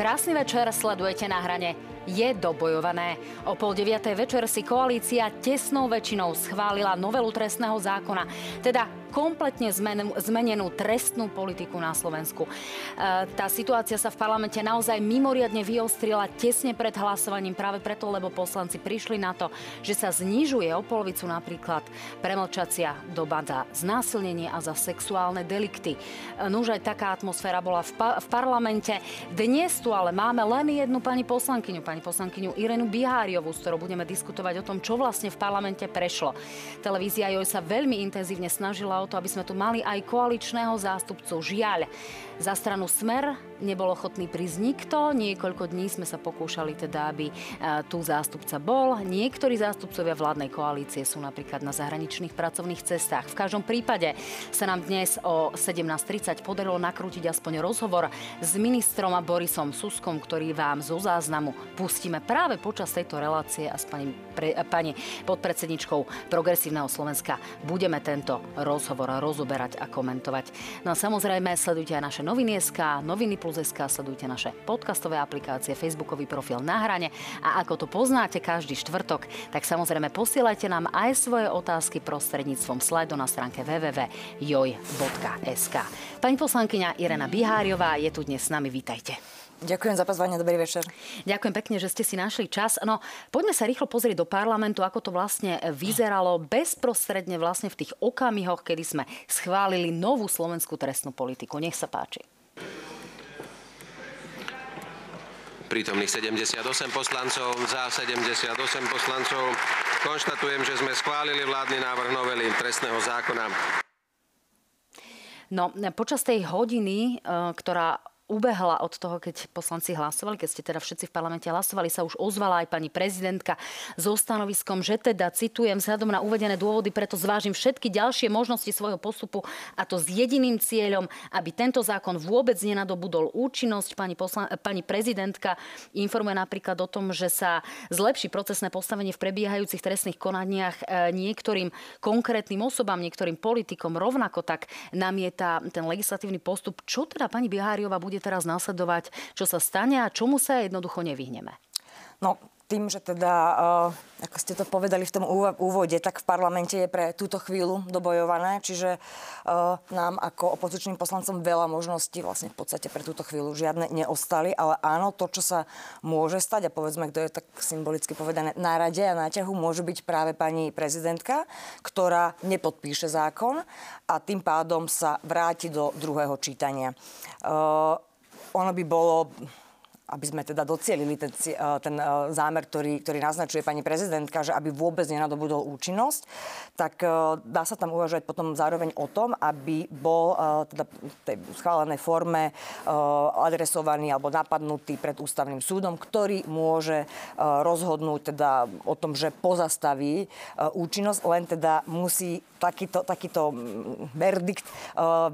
Krásny večer, sledujete na hrane. Je dobojované. O pol deviatej večer si koalícia tesnou väčšinou schválila novelu trestného zákona. Teda kompletne zmenenú, zmenenú trestnú politiku na Slovensku. E, tá situácia sa v parlamente naozaj mimoriadne vyostrila tesne pred hlasovaním práve preto, lebo poslanci prišli na to, že sa znižuje o polovicu napríklad premlčacia doba za znásilnenie a za sexuálne delikty. E, Nuž aj taká atmosféra bola v, pa- v parlamente. Dnes tu ale máme len jednu pani poslankyňu, pani poslankyňu Irenu Biháriovú, s ktorou budeme diskutovať o tom, čo vlastne v parlamente prešlo. Televízia joj sa veľmi intenzívne snažila o to, aby sme tu mali aj koaličného zástupcu. Žiaľ, za stranu Smer nebol ochotný prísť nikto. Niekoľko dní sme sa pokúšali teda, aby e, tu zástupca bol. Niektorí zástupcovia vládnej koalície sú napríklad na zahraničných pracovných cestách. V každom prípade sa nám dnes o 17.30 podarilo nakrútiť aspoň rozhovor s ministrom a Borisom Suskom, ktorý vám zo záznamu pustíme práve počas tejto relácie a s pani, pre, pani podpredsedničkou Progresívneho Slovenska budeme tento rozhovor rozoberať a komentovať. No a samozrejme sledujte aj naše noviny.sk, noviny plus.sk, sledujte naše podcastové aplikácie, facebookový profil na hrane a ako to poznáte každý štvrtok, tak samozrejme posielajte nám aj svoje otázky prostredníctvom slajdu na stránke www.joj.sk. Pani poslankyňa Irena Biháriová je tu dnes s nami, vítajte. Ďakujem za pozvanie, dobrý večer. Ďakujem pekne, že ste si našli čas. No, poďme sa rýchlo pozrieť do parlamentu, ako to vlastne vyzeralo bezprostredne vlastne v tých okamihoch, kedy sme schválili novú slovenskú trestnú politiku. Nech sa páči. prítomných 78 poslancov, za 78 poslancov. Konštatujem, že sme schválili vládny návrh novely trestného zákona. No, počas tej hodiny, e, ktorá ubehla od toho, keď poslanci hlasovali, keď ste teda všetci v parlamente hlasovali, sa už ozvala aj pani prezidentka so stanoviskom, že teda, citujem, vzhľadom na uvedené dôvody, preto zvážim všetky ďalšie možnosti svojho postupu a to s jediným cieľom, aby tento zákon vôbec nenadobudol účinnosť. Pani, poslan- pani prezidentka informuje napríklad o tom, že sa zlepší procesné postavenie v prebiehajúcich trestných konaniach e, niektorým konkrétnym osobám, niektorým politikom. Rovnako tak namieta ten legislatívny postup. Čo teda pani Biháriová bude teraz nasledovať, čo sa stane a čomu sa jednoducho nevyhneme? No, tým, že teda, uh, ako ste to povedali v tom úvode, tak v parlamente je pre túto chvíľu dobojované, čiže uh, nám ako opozičným poslancom veľa možností vlastne v podstate pre túto chvíľu žiadne neostali, ale áno, to, čo sa môže stať, a povedzme, kto je tak symbolicky povedané na rade a na ťahu, môže byť práve pani prezidentka, ktorá nepodpíše zákon a tým pádom sa vráti do druhého čítania. Uh, ono by bolo aby sme teda docielili ten, eh, ten eh, zámer, ktorý, ktorý naznačuje pani prezidentka, že aby vôbec nenadobudol účinnosť, tak eh, dá sa tam uvažovať potom zároveň o tom, aby bol teda v tej schválenej forme adresovaný alebo napadnutý pred ústavným súdom, ktorý môže rozhodnúť teda o tom, že pozastaví účinnosť, len teda musí takýto, takýto verdikt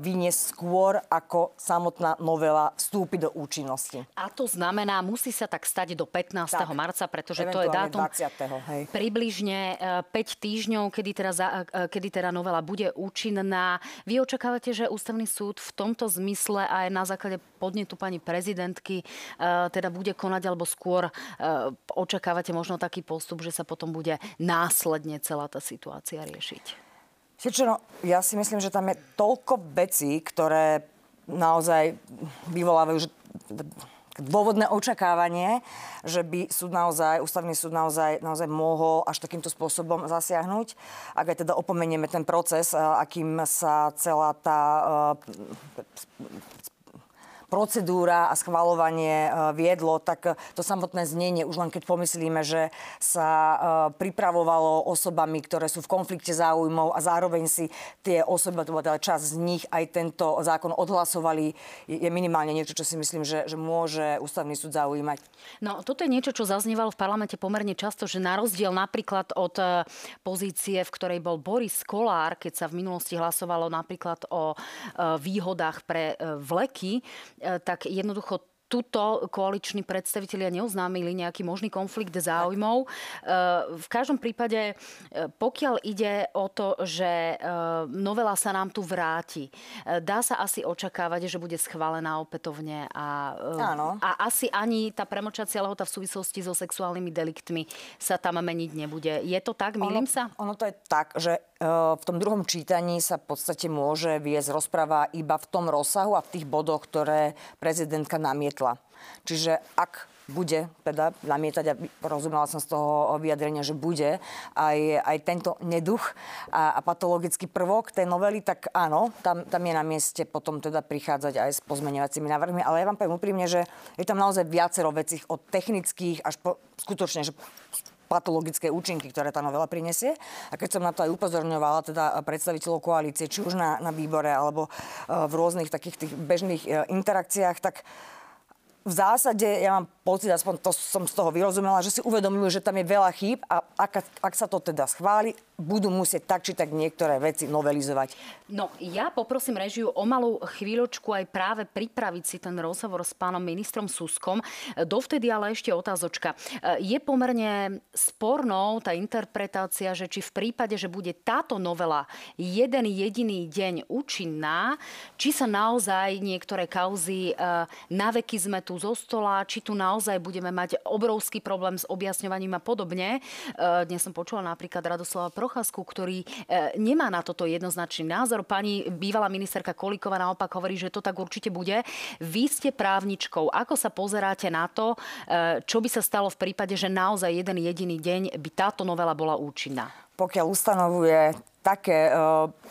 vyniesť skôr, ako samotná novela vstúpi do účinnosti. A to znamená, znamená, musí sa tak stať do 15. Tak, marca, pretože to je dátum 20. Hej. približne 5 e, týždňov, kedy teda, e, kedy teda novela bude účinná. Vy očakávate, že ústavný súd v tomto zmysle aj na základe podnetu pani prezidentky e, teda bude konať, alebo skôr očakávate možno taký postup, že sa potom bude následne celá tá situácia riešiť? Siečo, ja si myslím, že tam je toľko vecí, ktoré naozaj vyvolávajú že dôvodné očakávanie, že by súd naozaj, ústavný súd naozaj, naozaj mohol až takýmto spôsobom zasiahnuť. Ak aj teda opomenieme ten proces, akým sa celá tá procedúra a schvalovanie e, viedlo, tak e, to samotné znenie, už len keď pomyslíme, že sa e, pripravovalo osobami, ktoré sú v konflikte záujmov a zároveň si tie osoby, teda čas z nich aj tento zákon odhlasovali, je minimálne niečo, čo si myslím, že, že môže ústavný súd zaujímať. No, toto je niečo, čo zaznievalo v parlamente pomerne často, že na rozdiel napríklad od pozície, v ktorej bol Boris Kolár, keď sa v minulosti hlasovalo napríklad o výhodách pre vleky, tak jednoducho tuto koaliční predstavitelia neoznámili nejaký možný konflikt záujmov. E, v každom prípade, e, pokiaľ ide o to, že e, novela sa nám tu vráti, dá sa asi očakávať, že bude schválená opätovne a, Áno. a asi ani tá premočacia lehota v súvislosti so sexuálnymi deliktmi sa tam meniť nebude. Je to tak? Milím sa? Ono to je tak, že v tom druhom čítaní sa v podstate môže viesť rozpráva iba v tom rozsahu a v tých bodoch, ktoré prezidentka namietla. Čiže ak bude teda namietať, a rozumela som z toho vyjadrenia, že bude aj, aj tento neduch a, a patologický prvok tej novely, tak áno, tam, tam je na mieste potom teda prichádzať aj s pozmeňovacími návrhmi. Ale ja vám poviem úprimne, že je tam naozaj viacero vecí od technických až po skutočne, že patologické účinky, ktoré tá novela prinesie. A keď som na to aj upozorňovala teda predstaviteľov koalície, či už na, na výbore alebo uh, v rôznych takých tých bežných uh, interakciách, tak v zásade ja mám pocit, aspoň to som z toho vyrozumela, že si uvedomujú, že tam je veľa chýb a ak, ak sa to teda schváli, budú musieť tak či tak niektoré veci novelizovať. No, ja poprosím režiu o malú chvíľočku aj práve pripraviť si ten rozhovor s pánom ministrom Suskom. Dovtedy ale ešte otázočka. Je pomerne spornou tá interpretácia, že či v prípade, že bude táto novela jeden jediný deň účinná, či sa naozaj niektoré kauzy naveky sme tu zo stola, či tu naozaj budeme mať obrovský problém s objasňovaním a podobne. Dnes som počula napríklad Radoslava Pro Procházku, ktorý e, nemá na toto jednoznačný názor. Pani bývalá ministerka Kolíková naopak hovorí, že to tak určite bude. Vy ste právničkou. Ako sa pozeráte na to, e, čo by sa stalo v prípade, že naozaj jeden jediný deň by táto novela bola účinná? Pokiaľ ustanovuje také e,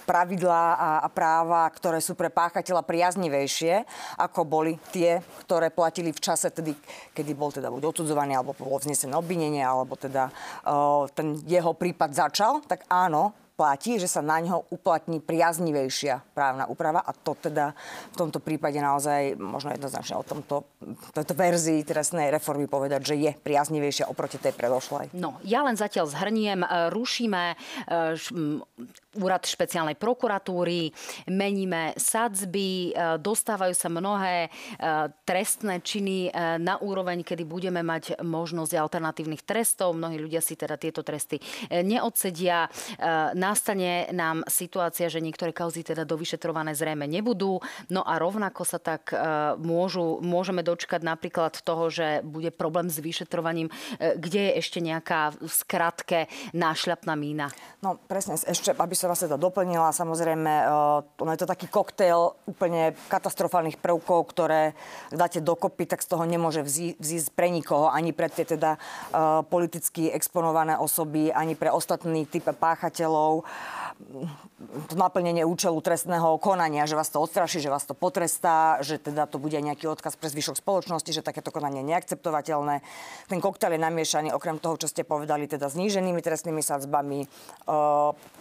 pravidlá a, práva, ktoré sú pre páchateľa priaznivejšie, ako boli tie, ktoré platili v čase, tedy, kedy bol teda buď odsudzovaný, alebo bolo vznesené obvinenie, alebo teda e, ten jeho prípad začal, tak áno, platí, že sa na ňo uplatní priaznivejšia právna úprava a to teda v tomto prípade naozaj možno jednoznačne o tomto tejto verzii trestnej reformy povedať, že je priaznivejšia oproti tej predošlej. No, ja len zatiaľ zhrniem, e, rušíme e, úrad špeciálnej prokuratúry, meníme sadzby, e, dostávajú sa mnohé trestné činy na úroveň, kedy budeme mať možnosť alternatívnych trestov. Mnohí ľudia si teda tieto tresty neodsedia. Nastane nám situácia, že niektoré kauzy teda dovyšetrované zrejme nebudú. No a rovnako sa tak môžu, môžeme dočkať napríklad toho, že bude problém s vyšetrovaním, kde je ešte nejaká v skratke nášľapná mína. No presne, ešte, aby som vás teda doplnila, samozrejme, uh, ono je to taký koktail úplne katastrofálnych prvkov, ktoré dáte dokopy, tak z toho nemôže vzísť pre nikoho, ani pre tie teda uh, politicky exponované osoby, ani pre ostatný typ páchateľov. to naplnenie účelu trestného konania, že vás to odstraší, že vás to potrestá, že teda to bude nejaký odkaz pre zvyšok spoločnosti, že takéto konanie je neakceptovateľné. Ten koktail je namiešaný okrem toho, čo ste povedali, teda zníženými trestnými sadzbami, e,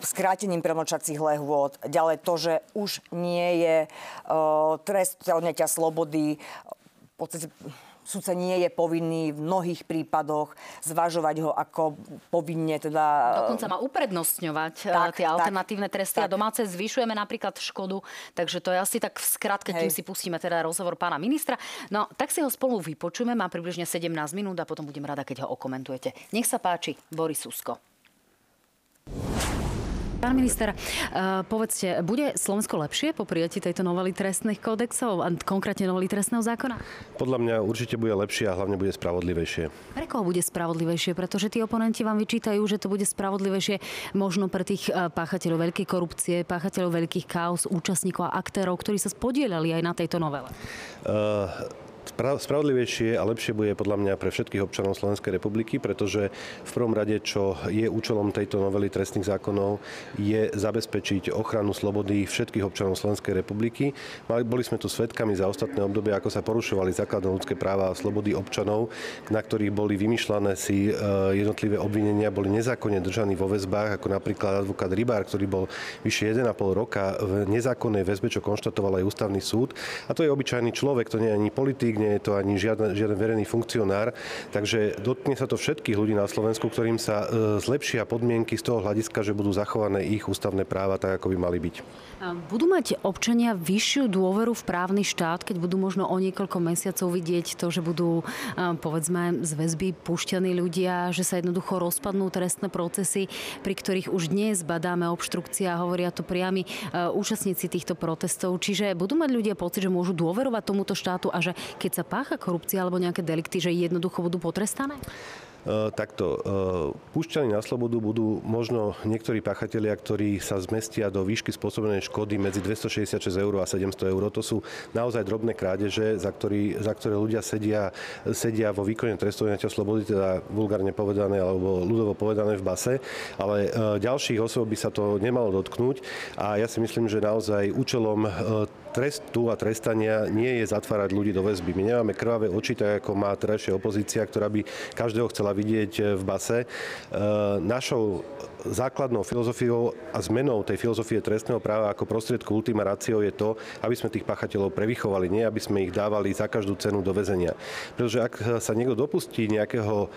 skrátením premočacích lehôd, ďalej to, že už nie je e, trest odňatia slobody, v podstate Súdca nie je povinný v mnohých prípadoch zvažovať ho ako povinne teda... Dokonca má uprednostňovať eh, tak, tie alternatívne tak, tresty tak. a domáce zvyšujeme napríklad škodu. Takže to je asi tak v skratke, kým si pustíme teda rozhovor pána ministra. No, tak si ho spolu vypočujeme, má približne 17 minút a potom budem rada, keď ho okomentujete. Nech sa páči, Boris Susko. Pán minister, uh, povedzte, bude Slovensko lepšie po prijatí tejto novely trestných kódexov, a konkrétne novely trestného zákona? Podľa mňa určite bude lepšie a hlavne bude spravodlivejšie. Pre koho bude spravodlivejšie? Pretože tí oponenti vám vyčítajú, že to bude spravodlivejšie možno pre tých e, páchateľov veľkej korupcie, páchateľov veľkých chaos, účastníkov a aktérov, ktorí sa spodielali aj na tejto novele. Uh, Spravodlivejšie a lepšie bude podľa mňa pre všetkých občanov Slovenskej republiky, pretože v prvom rade, čo je účelom tejto novely trestných zákonov, je zabezpečiť ochranu slobody všetkých občanov Slovenskej republiky. Boli sme tu svetkami za ostatné obdobie, ako sa porušovali základné ľudské práva a slobody občanov, na ktorých boli vymýšľané si e, jednotlivé obvinenia, boli nezákonne držaní vo väzbách, ako napríklad advokát Rybár, ktorý bol vyše 1,5 roka v nezákonnej väzbe, čo konštatoval aj ústavný súd. A to je obyčajný človek, to nie je ani politik, nie je to ani žiaden, žiaden verejný funkcionár. Takže dotkne sa to všetkých ľudí na Slovensku, ktorým sa zlepšia podmienky z toho hľadiska, že budú zachované ich ústavné práva tak, ako by mali byť. Budú mať občania vyššiu dôveru v právny štát, keď budú možno o niekoľko mesiacov vidieť to, že budú povedzme z väzby pušťaní ľudia, že sa jednoducho rozpadnú trestné procesy, pri ktorých už dnes badáme obštrukcia, hovoria to priami účastníci týchto protestov. Čiže budú mať ľudia pocit, že môžu dôverovať tomuto štátu a že keď sa pácha korupcia alebo nejaké delikty, že jednoducho budú potrestané? E, takto, e, púšťaní na slobodu budú možno niektorí pachatelia, ktorí sa zmestia do výšky spôsobenej škody medzi 266 eur a 700 eur. To sú naozaj drobné krádeže, za, ktorý, za ktoré ľudia sedia, sedia vo výkone trestu slobody, teda vulgárne povedané alebo ľudovo povedané v base, ale e, ďalších osôb by sa to nemalo dotknúť a ja si myslím, že naozaj účelom trestu a trestania nie je zatvárať ľudí do väzby. My nemáme krvavé oči, tak ako má terajšia opozícia, ktorá by každého chcela vidieť v base. E, našou základnou filozofiou a zmenou tej filozofie trestného práva ako prostriedku ultima ratio je to, aby sme tých pachateľov prevychovali, nie aby sme ich dávali za každú cenu do väzenia. Pretože ak sa niekto dopustí nejakého e,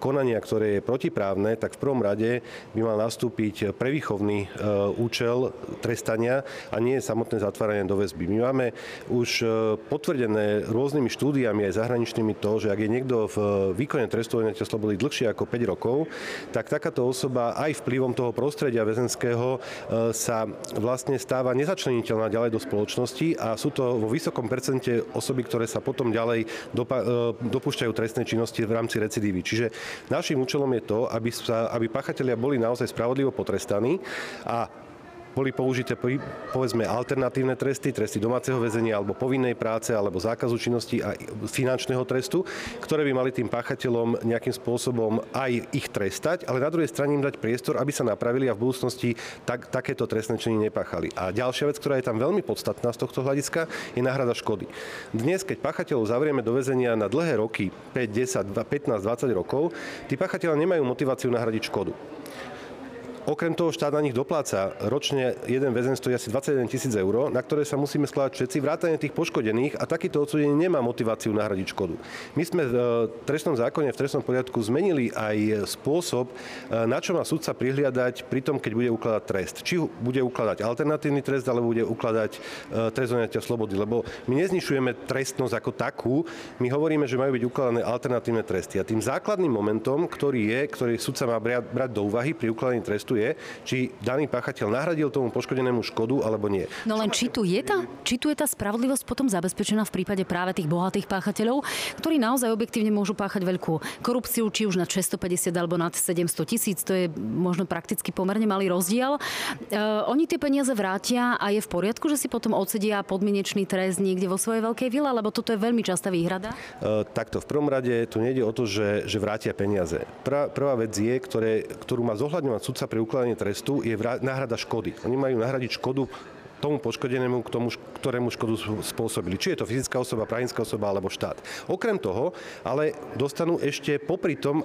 konania, ktoré je protiprávne, tak v prvom rade by mal nastúpiť prevýchovný e, účel trestania a nie samotné zatváranie do väzby. My máme už e, potvrdené rôznymi štúdiami aj zahraničnými to, že ak je niekto v výkone trestu slobody dlhšie ako 5 rokov, tak takáto osoba aj v vplyvom toho prostredia väzenského e, sa vlastne stáva nezačleniteľná ďalej do spoločnosti a sú to vo vysokom percente osoby, ktoré sa potom ďalej dopa- e, dopúšťajú trestnej činnosti v rámci recidívy. Čiže našim účelom je to, aby, sa, aby pachatelia boli naozaj spravodlivo potrestaní a boli použité povedzme alternatívne tresty, tresty domáceho väzenia alebo povinnej práce alebo zákazu činnosti a finančného trestu, ktoré by mali tým páchateľom nejakým spôsobom aj ich trestať, ale na druhej strane im dať priestor, aby sa napravili a v budúcnosti tak, takéto trestné činy nepáchali. A ďalšia vec, ktorá je tam veľmi podstatná z tohto hľadiska, je náhrada škody. Dnes, keď páchateľov zavrieme do väzenia na dlhé roky, 5, 10, 15, 20 rokov, tí páchateľa nemajú motiváciu nahradiť škodu. Okrem toho štát na nich dopláca. Ročne jeden väzen stojí asi 21 tisíc eur, na ktoré sa musíme skladať všetci, vrátane tých poškodených a takýto odsudený nemá motiváciu nahradiť škodu. My sme v e, trestnom zákone, v trestnom poriadku zmenili aj spôsob, e, na čo má sudca prihliadať pri tom, keď bude ukladať trest. Či bude ukladať alternatívny trest, alebo bude ukladať e, trest slobody. Lebo my neznišujeme trestnosť ako takú, my hovoríme, že majú byť ukladané alternatívne tresty. A tým základným momentom, ktorý je, ktorý sudca má brať do úvahy pri ukladaní trestu, je, či daný páchateľ nahradil tomu poškodenému škodu alebo nie. No len či tu je tá, či tu je tá spravodlivosť potom zabezpečená v prípade práve tých bohatých páchateľov, ktorí naozaj objektívne môžu páchať veľkú korupciu, či už na 650 alebo nad 700 tisíc, to je možno prakticky pomerne malý rozdiel. E, oni tie peniaze vrátia a je v poriadku, že si potom odsedia podmienečný trest niekde vo svojej veľkej vile, lebo toto je veľmi častá výhrada? E, takto, v prvom rade tu nejde o to, že, že vrátia peniaze. Prvá, prvá vec je, ktoré, ktorú má zohľadňovať sudca pri ukladanie trestu je náhrada škody. Oni majú nahradiť škodu tomu poškodenému, k tomu, ktorému škodu spôsobili. Či je to fyzická osoba, právnická osoba alebo štát. Okrem toho, ale dostanú ešte popri tom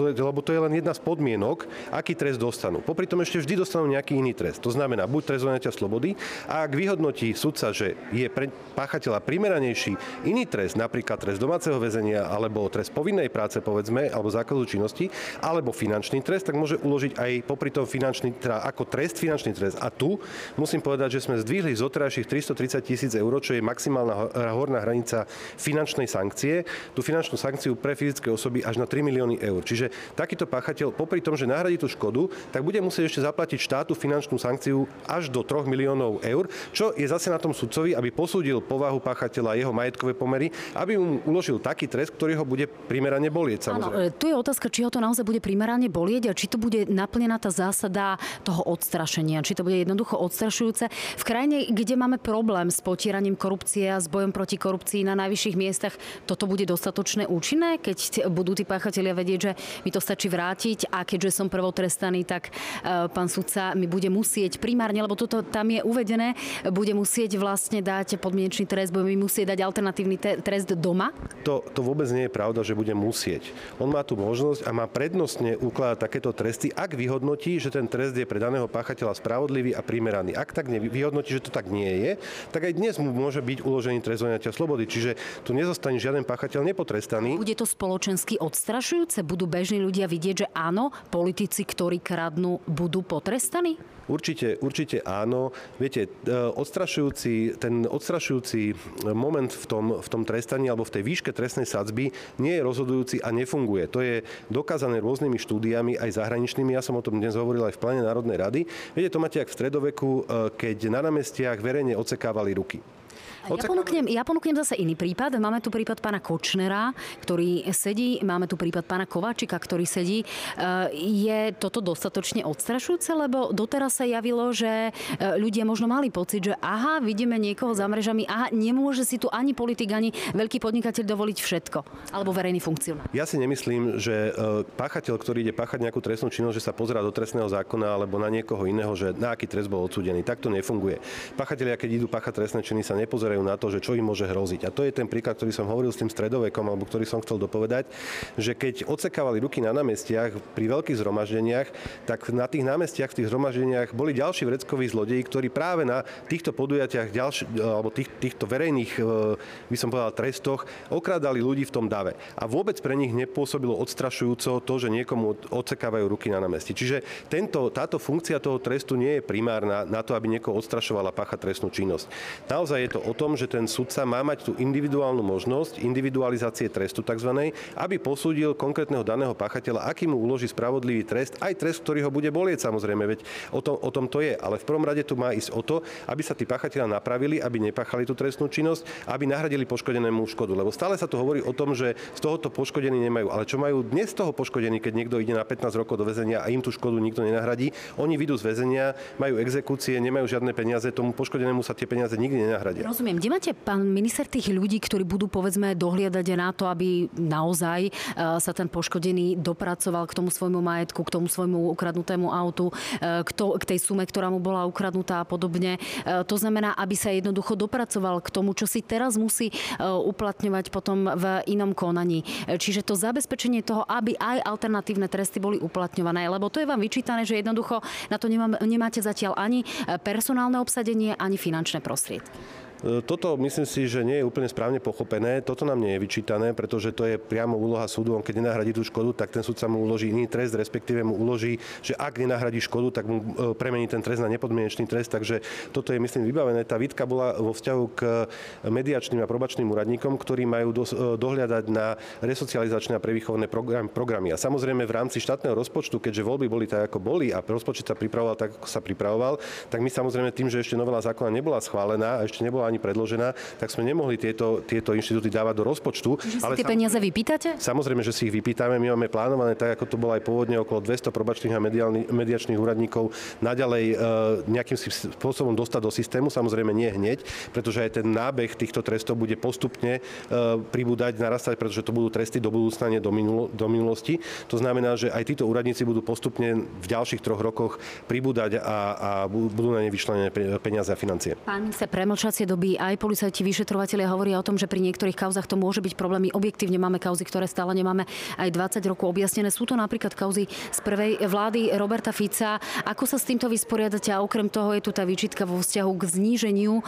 to lebo to je len jedna z podmienok, aký trest dostanú. Popri tom ešte vždy dostanú nejaký iný trest. To znamená, buď trest odňatia slobody a ak vyhodnotí sudca, že je pre páchateľa primeranejší iný trest, napríklad trest domáceho väzenia alebo trest povinnej práce, povedzme, alebo zákazu činnosti, alebo finančný trest, tak môže uložiť aj popri tom finančný, teda ako trest finančný trest. A tu musím povedať, že sme zdvihli z otrajších 330 tisíc eur, čo je maximálna horná hranica finančnej sankcie, tú finančnú sankciu pre fyzické osoby až na 3 milióny eur. Čiže Takýto páchateľ, popri tom, že nahradí tú škodu, tak bude musieť ešte zaplatiť štátu finančnú sankciu až do 3 miliónov eur, čo je zase na tom sudcovi, aby posúdil povahu páchateľa, jeho majetkové pomery, aby mu uložil taký trest, ktorý ho bude primerane bolieť. Samozrejme. Áno, tu je otázka, či ho to naozaj bude primerane bolieť a či to bude naplnená tá zásada toho odstrašenia, či to bude jednoducho odstrašujúce. V krajine, kde máme problém s potieraním korupcie a s bojom proti korupcii na najvyšších miestach, toto bude dostatočné účinné, keď budú tí páchatelia vedieť, že mi to stačí vrátiť a keďže som prvotrestaný, tak pán sudca mi bude musieť primárne, lebo toto tam je uvedené, bude musieť vlastne dať podmienečný trest, bude mi musieť dať alternatívny trest doma? To, to vôbec nie je pravda, že bude musieť. On má tu možnosť a má prednostne ukladať takéto tresty, ak vyhodnotí, že ten trest je pre daného páchateľa spravodlivý a primeraný. Ak tak vyhodnotí, že to tak nie je, tak aj dnes mu môže byť uložený trest slobody. Čiže tu nezostane žiaden páchateľ nepotrestaný. Bude to spoločensky odstrašujúce? Budú bežní ľudia vidieť, že áno, politici, ktorí kradnú, budú potrestaní? Určite, určite áno. Viete, e, odstrašujúci, ten odstrašujúci moment v tom, v tom trestaní alebo v tej výške trestnej sadzby nie je rozhodujúci a nefunguje. To je dokázané rôznymi štúdiami, aj zahraničnými. Ja som o tom dnes hovoril aj v pláne Národnej rady. Viete, to máte jak v stredoveku, e, keď na námestiach verejne ocekávali ruky. Ja ponúknem, ja ponúknem zase iný prípad. Máme tu prípad pána Kočnera, ktorý sedí, máme tu prípad pána Kováčika, ktorý sedí. E, je toto dostatočne odstrašujúce, lebo doteraz sa javilo, že e, ľudia možno mali pocit, že aha, vidíme niekoho za mrežami, aha, nemôže si tu ani politik, ani veľký podnikateľ dovoliť všetko. Alebo verejný funkcionár. Ja si nemyslím, že e, páchateľ, ktorý ide páchať nejakú trestnú činnosť, že sa pozerá do trestného zákona alebo na niekoho iného, že na aký trest bol odsúdený. Tak to nefunguje. Páchatelia, keď idú páchať trestné činy, sa nepozerajú pozerajú na to, že čo im môže hroziť. A to je ten príklad, ktorý som hovoril s tým stredovekom, alebo ktorý som chcel dopovedať, že keď odsekávali ruky na námestiach pri veľkých zhromaždeniach, tak na tých námestiach, v tých zhromaždeniach boli ďalší vreckoví zlodeji, ktorí práve na týchto podujatiach, ďalši, alebo tých, týchto verejných, e, by som povedal, trestoch, okrádali ľudí v tom dave. A vôbec pre nich nepôsobilo odstrašujúco to, že niekomu odsekávajú ruky na námestí. Čiže tento, táto funkcia toho trestu nie je primárna na to, aby niekoho odstrašovala pácha trestnú činnosť. Naozaj je to o tom, že ten sudca má mať tú individuálnu možnosť individualizácie trestu tzv., aby posúdil konkrétneho daného pachateľa, aký mu uloží spravodlivý trest, aj trest, ktorý ho bude bolieť samozrejme, veď o tom, o tom to je. Ale v prvom rade tu má ísť o to, aby sa tí pachatelia napravili, aby nepáchali tú trestnú činnosť, aby nahradili poškodenému škodu. Lebo stále sa tu hovorí o tom, že z tohoto poškodení nemajú. Ale čo majú dnes z toho poškodení, keď niekto ide na 15 rokov do väzenia a im tú škodu nikto nenahradí? Oni vidú z väzenia, majú exekúcie, nemajú žiadne peniaze, tomu poškodenému sa tie peniaze nikdy nenahradia. Rozumiem rozumiem. Kde máte, pán minister, tých ľudí, ktorí budú, povedzme, dohliadať na to, aby naozaj e, sa ten poškodený dopracoval k tomu svojmu majetku, k tomu svojmu ukradnutému autu, e, k, to, k tej sume, ktorá mu bola ukradnutá a podobne. E, to znamená, aby sa jednoducho dopracoval k tomu, čo si teraz musí uplatňovať potom v inom konaní. Čiže to zabezpečenie toho, aby aj alternatívne tresty boli uplatňované, lebo to je vám vyčítané, že jednoducho na to nemáte zatiaľ ani personálne obsadenie, ani finančné prostriedky. E, toto myslím si, že nie je úplne správne pochopené. Toto nám nie je vyčítané, pretože to je priamo úloha súdu. On keď nenahradí tú škodu, tak ten súd sa mu uloží iný trest, respektíve mu uloží, že ak nenahradí škodu, tak mu e, premení ten trest na nepodmienečný trest. Takže toto je, myslím, vybavené. Tá výtka bola vo vzťahu k mediačným a probačným úradníkom, ktorí majú e, dohľadať na resocializačné a prevýchovné programy. A samozrejme v rámci štátneho rozpočtu, keďže voľby boli tak, ako boli a rozpočet sa pripravoval tak, ako sa pripravoval, tak my samozrejme tým, že ešte novela zákona nebola schválená a ešte nebola ani predložená, tak sme nemohli tieto, tieto inštitúty dávať do rozpočtu. Čiže ale si tie peniaze vypýtate? Samozrejme, že si ich vypýtame. My máme plánované, tak ako to bolo aj pôvodne, okolo 200 probačných a mediačných úradníkov naďalej e, nejakým spôsobom dostať do systému. Samozrejme nie hneď, pretože aj ten nábeh týchto trestov bude postupne e, pribúdať, narastať, pretože to budú tresty do budúcna, nie do, minulo, do minulosti. To znamená, že aj títo úradníci budú postupne v ďalších troch rokoch pribúdať a, a budú na ne vyčlenené peniaze a financie. Pán sa premlčacie doby aj policajti, vyšetrovateľia hovoria o tom, že pri niektorých kauzach to môže byť problémy. Objektívne máme kauzy, ktoré stále nemáme aj 20 rokov objasnené. Sú to napríklad kauzy z prvej vlády Roberta Fica. Ako sa s týmto vysporiadate? A okrem toho je tu tá výčitka vo vzťahu k zníženiu e,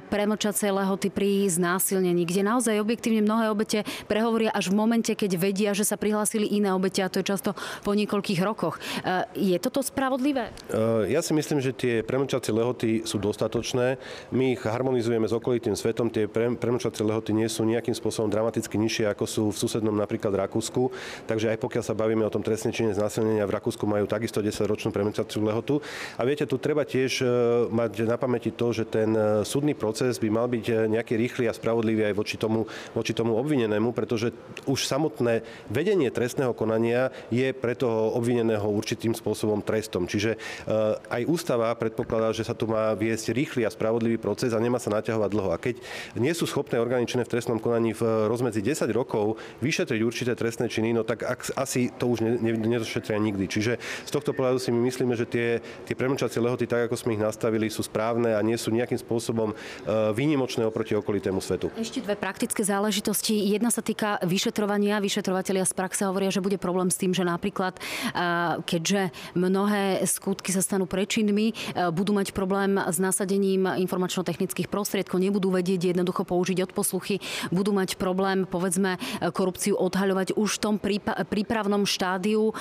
premlčacej lehoty pri znásilnení, kde naozaj objektívne mnohé obete prehovoria až v momente, keď vedia, že sa prihlásili iné obete a to je často po niekoľkých rokoch. E, je toto spravodlivé? E, ja si myslím, že tie premlčacie lehoty sú dostatočné. My ich harmonizujeme porovnávame s okolitým svetom, tie pre, premlčacie lehoty nie sú nejakým spôsobom dramaticky nižšie, ako sú v susednom napríklad Rakúsku. Takže aj pokiaľ sa bavíme o tom trestne čine znásilnenia, v Rakúsku majú takisto 10-ročnú premlčaciu lehotu. A viete, tu treba tiež e, mať na pamäti to, že ten e, súdny proces by mal byť e, nejaký rýchly a spravodlivý aj voči tomu, voči tomu obvinenému, pretože už samotné vedenie trestného konania je pre toho obvineného určitým spôsobom trestom. Čiže aj ústava predpokladá, že sa tu má viesť rýchly a spravodlivý proces a nemá sa naťahovať dlho. A keď nie sú schopné orgány v trestnom konaní v rozmedzi 10 rokov vyšetriť určité trestné činy, no tak ak, asi to už ne, ne, nedošetria nikdy. Čiže z tohto pohľadu si my myslíme, že tie, tie premlčacie lehoty, tak ako sme ich nastavili, sú správne a nie sú nejakým spôsobom výnimočné oproti okolitému svetu. Ešte dve praktické záležitosti. Jedna sa týka vyšetrovania. Vyšetrovateľia z praxe hovoria, že bude problém s tým, že napríklad, keďže mnohé skutky sa stanú prečinmi, budú mať problém s nasadením informačno-technických prostriedkov, nebudú vedieť jednoducho použiť odposluchy, budú mať problém, povedzme, korupciu odhaľovať už v tom prípravnom štádiu.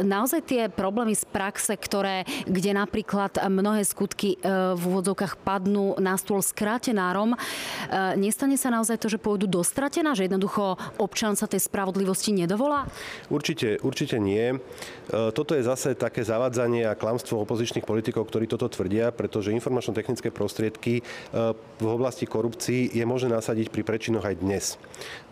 Naozaj tie problémy z praxe, ktoré, kde napríklad mnohé skutky v úvodzovkách padnú na stôl skrátenárom, nestane sa naozaj to, že pôjdu dostratená, že jednoducho občan sa tej spravodlivosti nedovolá? Určite, určite nie. Toto je zase také zavadzanie a klamstvo opozičných politikov, ktorí toto tvrdia, pretože informačno-technické prostriedky v oblasti korupcií je možné nasadiť pri prečinoch aj dnes.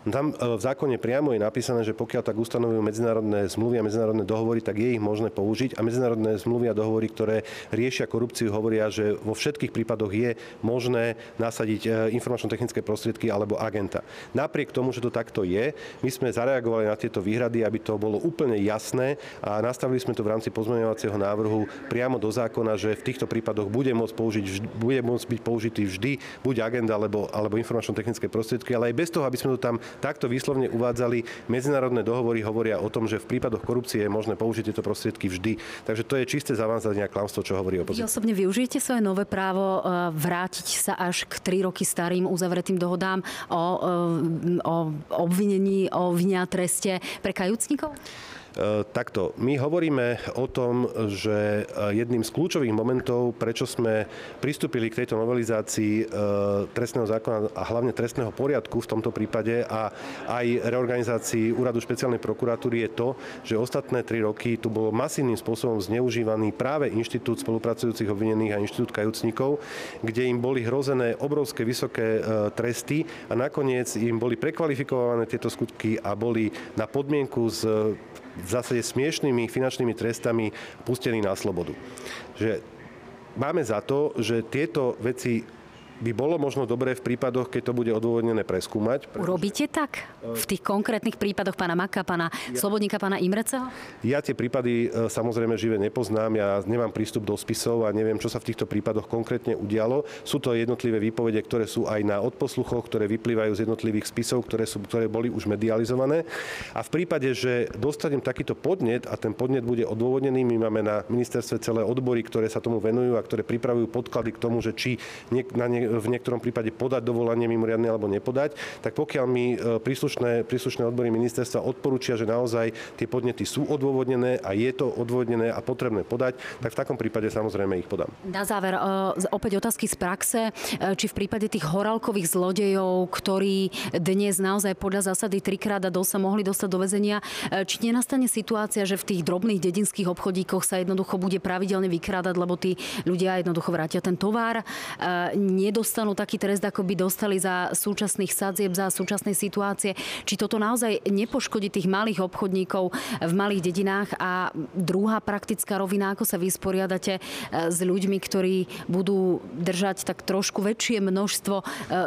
Tam v zákone priamo je napísané, že pokiaľ tak ustanovujú medzinárodné zmluvy a medzinárodné dohovory, tak je ich možné použiť a medzinárodné zmluvy a dohovory, ktoré riešia korupciu, hovoria, že vo všetkých prípadoch je možné nasadiť informačno-technické prostriedky alebo agenta. Napriek tomu, že to takto je, my sme zareagovali na tieto výhrady, aby to bolo úplne jasné a nastavili sme to v rámci pozmeňovacieho návrhu priamo do zákona, že v týchto prípadoch bude môcť, použiť, bude môcť byť použitý vždy buď agenda alebo, alebo informačno-technické prostriedky, ale aj bez toho, aby sme to tam takto výslovne uvádzali. Medzinárodné dohovory hovoria o tom, že v prípadoch korupcie je možné použiť tieto prostriedky vždy. Takže to je čisté zavázanie a klamstvo, čo hovorí opozícia. Vy osobne využijete svoje nové právo e, vrátiť sa až k 3 roky starým uzavretým dohodám o, e, o obvinení, o vine a treste pre kajúcnikov? E, takto, my hovoríme o tom, že e, jedným z kľúčových momentov, prečo sme pristúpili k tejto novelizácii e, trestného zákona a hlavne trestného poriadku v tomto prípade a aj reorganizácii úradu špeciálnej prokuratúry je to, že ostatné tri roky tu bolo masívnym spôsobom zneužívaný práve inštitút spolupracujúcich obvinených a inštitút kajúcnikov, kde im boli hrozené obrovské vysoké tresty a nakoniec im boli prekvalifikované tieto skutky a boli na podmienku z v zásade smiešnými finančnými trestami pustení na slobodu. Že máme za to, že tieto veci by bolo možno dobré v prípadoch, keď to bude odôvodnené preskúmať. Pretože... Urobíte tak? V tých konkrétnych prípadoch pána Maka, pána ja... Slobodníka, pána Imreceho? Ja tie prípady e, samozrejme žive nepoznám, ja nemám prístup do spisov a neviem, čo sa v týchto prípadoch konkrétne udialo. Sú to jednotlivé výpovede, ktoré sú aj na odposluchoch, ktoré vyplývajú z jednotlivých spisov, ktoré, sú, ktoré boli už medializované. A v prípade, že dostanem takýto podnet a ten podnet bude odôvodnený, my máme na ministerstve celé odbory, ktoré sa tomu venujú a ktoré pripravujú podklady k tomu, že či na nie, v niektorom prípade podať dovolanie mimoriadne alebo nepodať, tak pokiaľ mi e, príslušné, príslušné odbory ministerstva odporúčia, že naozaj tie podnety sú odôvodnené a je to odôvodnené a potrebné podať, tak v takom prípade samozrejme ich podám. Na záver, e, opäť otázky z praxe. E, či v prípade tých horálkových zlodejov, ktorí dnes naozaj podľa zásady trikrát a sa mohli dostať do väzenia, či nenastane situácia, že v tých drobných dedinských obchodíkoch sa jednoducho bude pravidelne vykrádať, lebo tí ľudia jednoducho vrátia ten tovar, nedostanú taký trest, ako by dostali za súčasných sadzieb, za súčasnej situácie. Či toto naozaj nepoškodí tých malých obchodníkov v malých dedinách? A druhá praktická rovina, ako sa vysporiadate e, s ľuďmi, ktorí budú držať tak trošku väčšie množstvo e,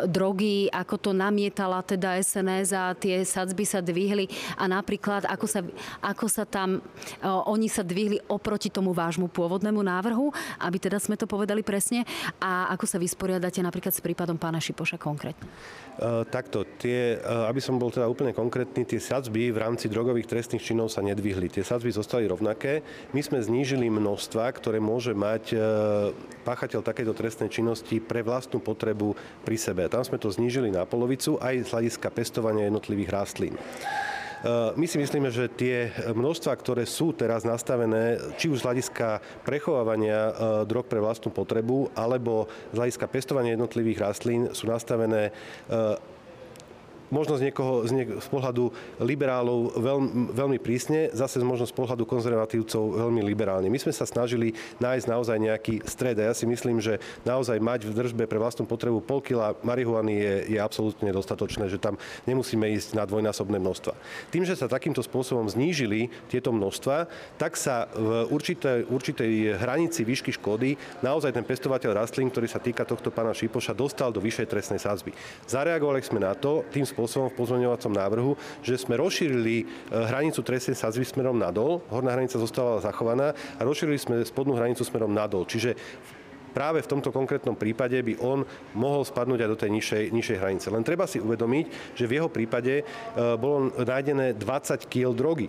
drogy, ako to namietala teda SNS a tie sadzby sa dvihli? A napríklad ako sa, ako sa tam, e, oni sa dvihli oproti tomu vášmu pôvodnému návrhu, aby teda sme to povedali presne? A ako sa vysporiadate máte napríklad s prípadom pána Šipoša konkrétne? Uh, takto, tie, uh, aby som bol teda úplne konkrétny, tie sadzby v rámci drogových trestných činov sa nedvihli. Tie sadzby zostali rovnaké. My sme znížili množstva, ktoré môže mať uh, páchateľ takejto trestnej činnosti pre vlastnú potrebu pri sebe. Tam sme to znížili na polovicu aj z hľadiska pestovania jednotlivých rastlín. Eh, my si myslíme, že tie množstva, ktoré sú teraz nastavené, či už z hľadiska prechovávania eh, drog pre vlastnú potrebu, alebo z hľadiska pestovania jednotlivých rastlín, sú nastavené eh, možno z, niekoho, z, niek- z pohľadu liberálov veľmi, veľmi prísne, zase možno z pohľadu konzervatívcov veľmi liberálne. My sme sa snažili nájsť naozaj nejaký stred a ja si myslím, že naozaj mať v držbe pre vlastnú potrebu pol kila marihuany je, je absolútne dostatočné, že tam nemusíme ísť na dvojnásobné množstva. Tým, že sa takýmto spôsobom znížili tieto množstva, tak sa v určitej, určitej hranici výšky škody naozaj ten pestovateľ rastlín, ktorý sa týka tohto pána Šipoša, dostal do vyššej trestnej sázby. Zareagovali sme na to tým spôsobom v pozmeňovacom návrhu, že sme rozšírili e, hranicu trestnej sadzby smerom nadol, horná hranica zostávala zachovaná a rozšírili sme spodnú hranicu smerom nadol. Čiže práve v tomto konkrétnom prípade by on mohol spadnúť aj do tej nižšej, nižšej hranice. Len treba si uvedomiť, že v jeho prípade e, bolo nájdené 20 kg drogy.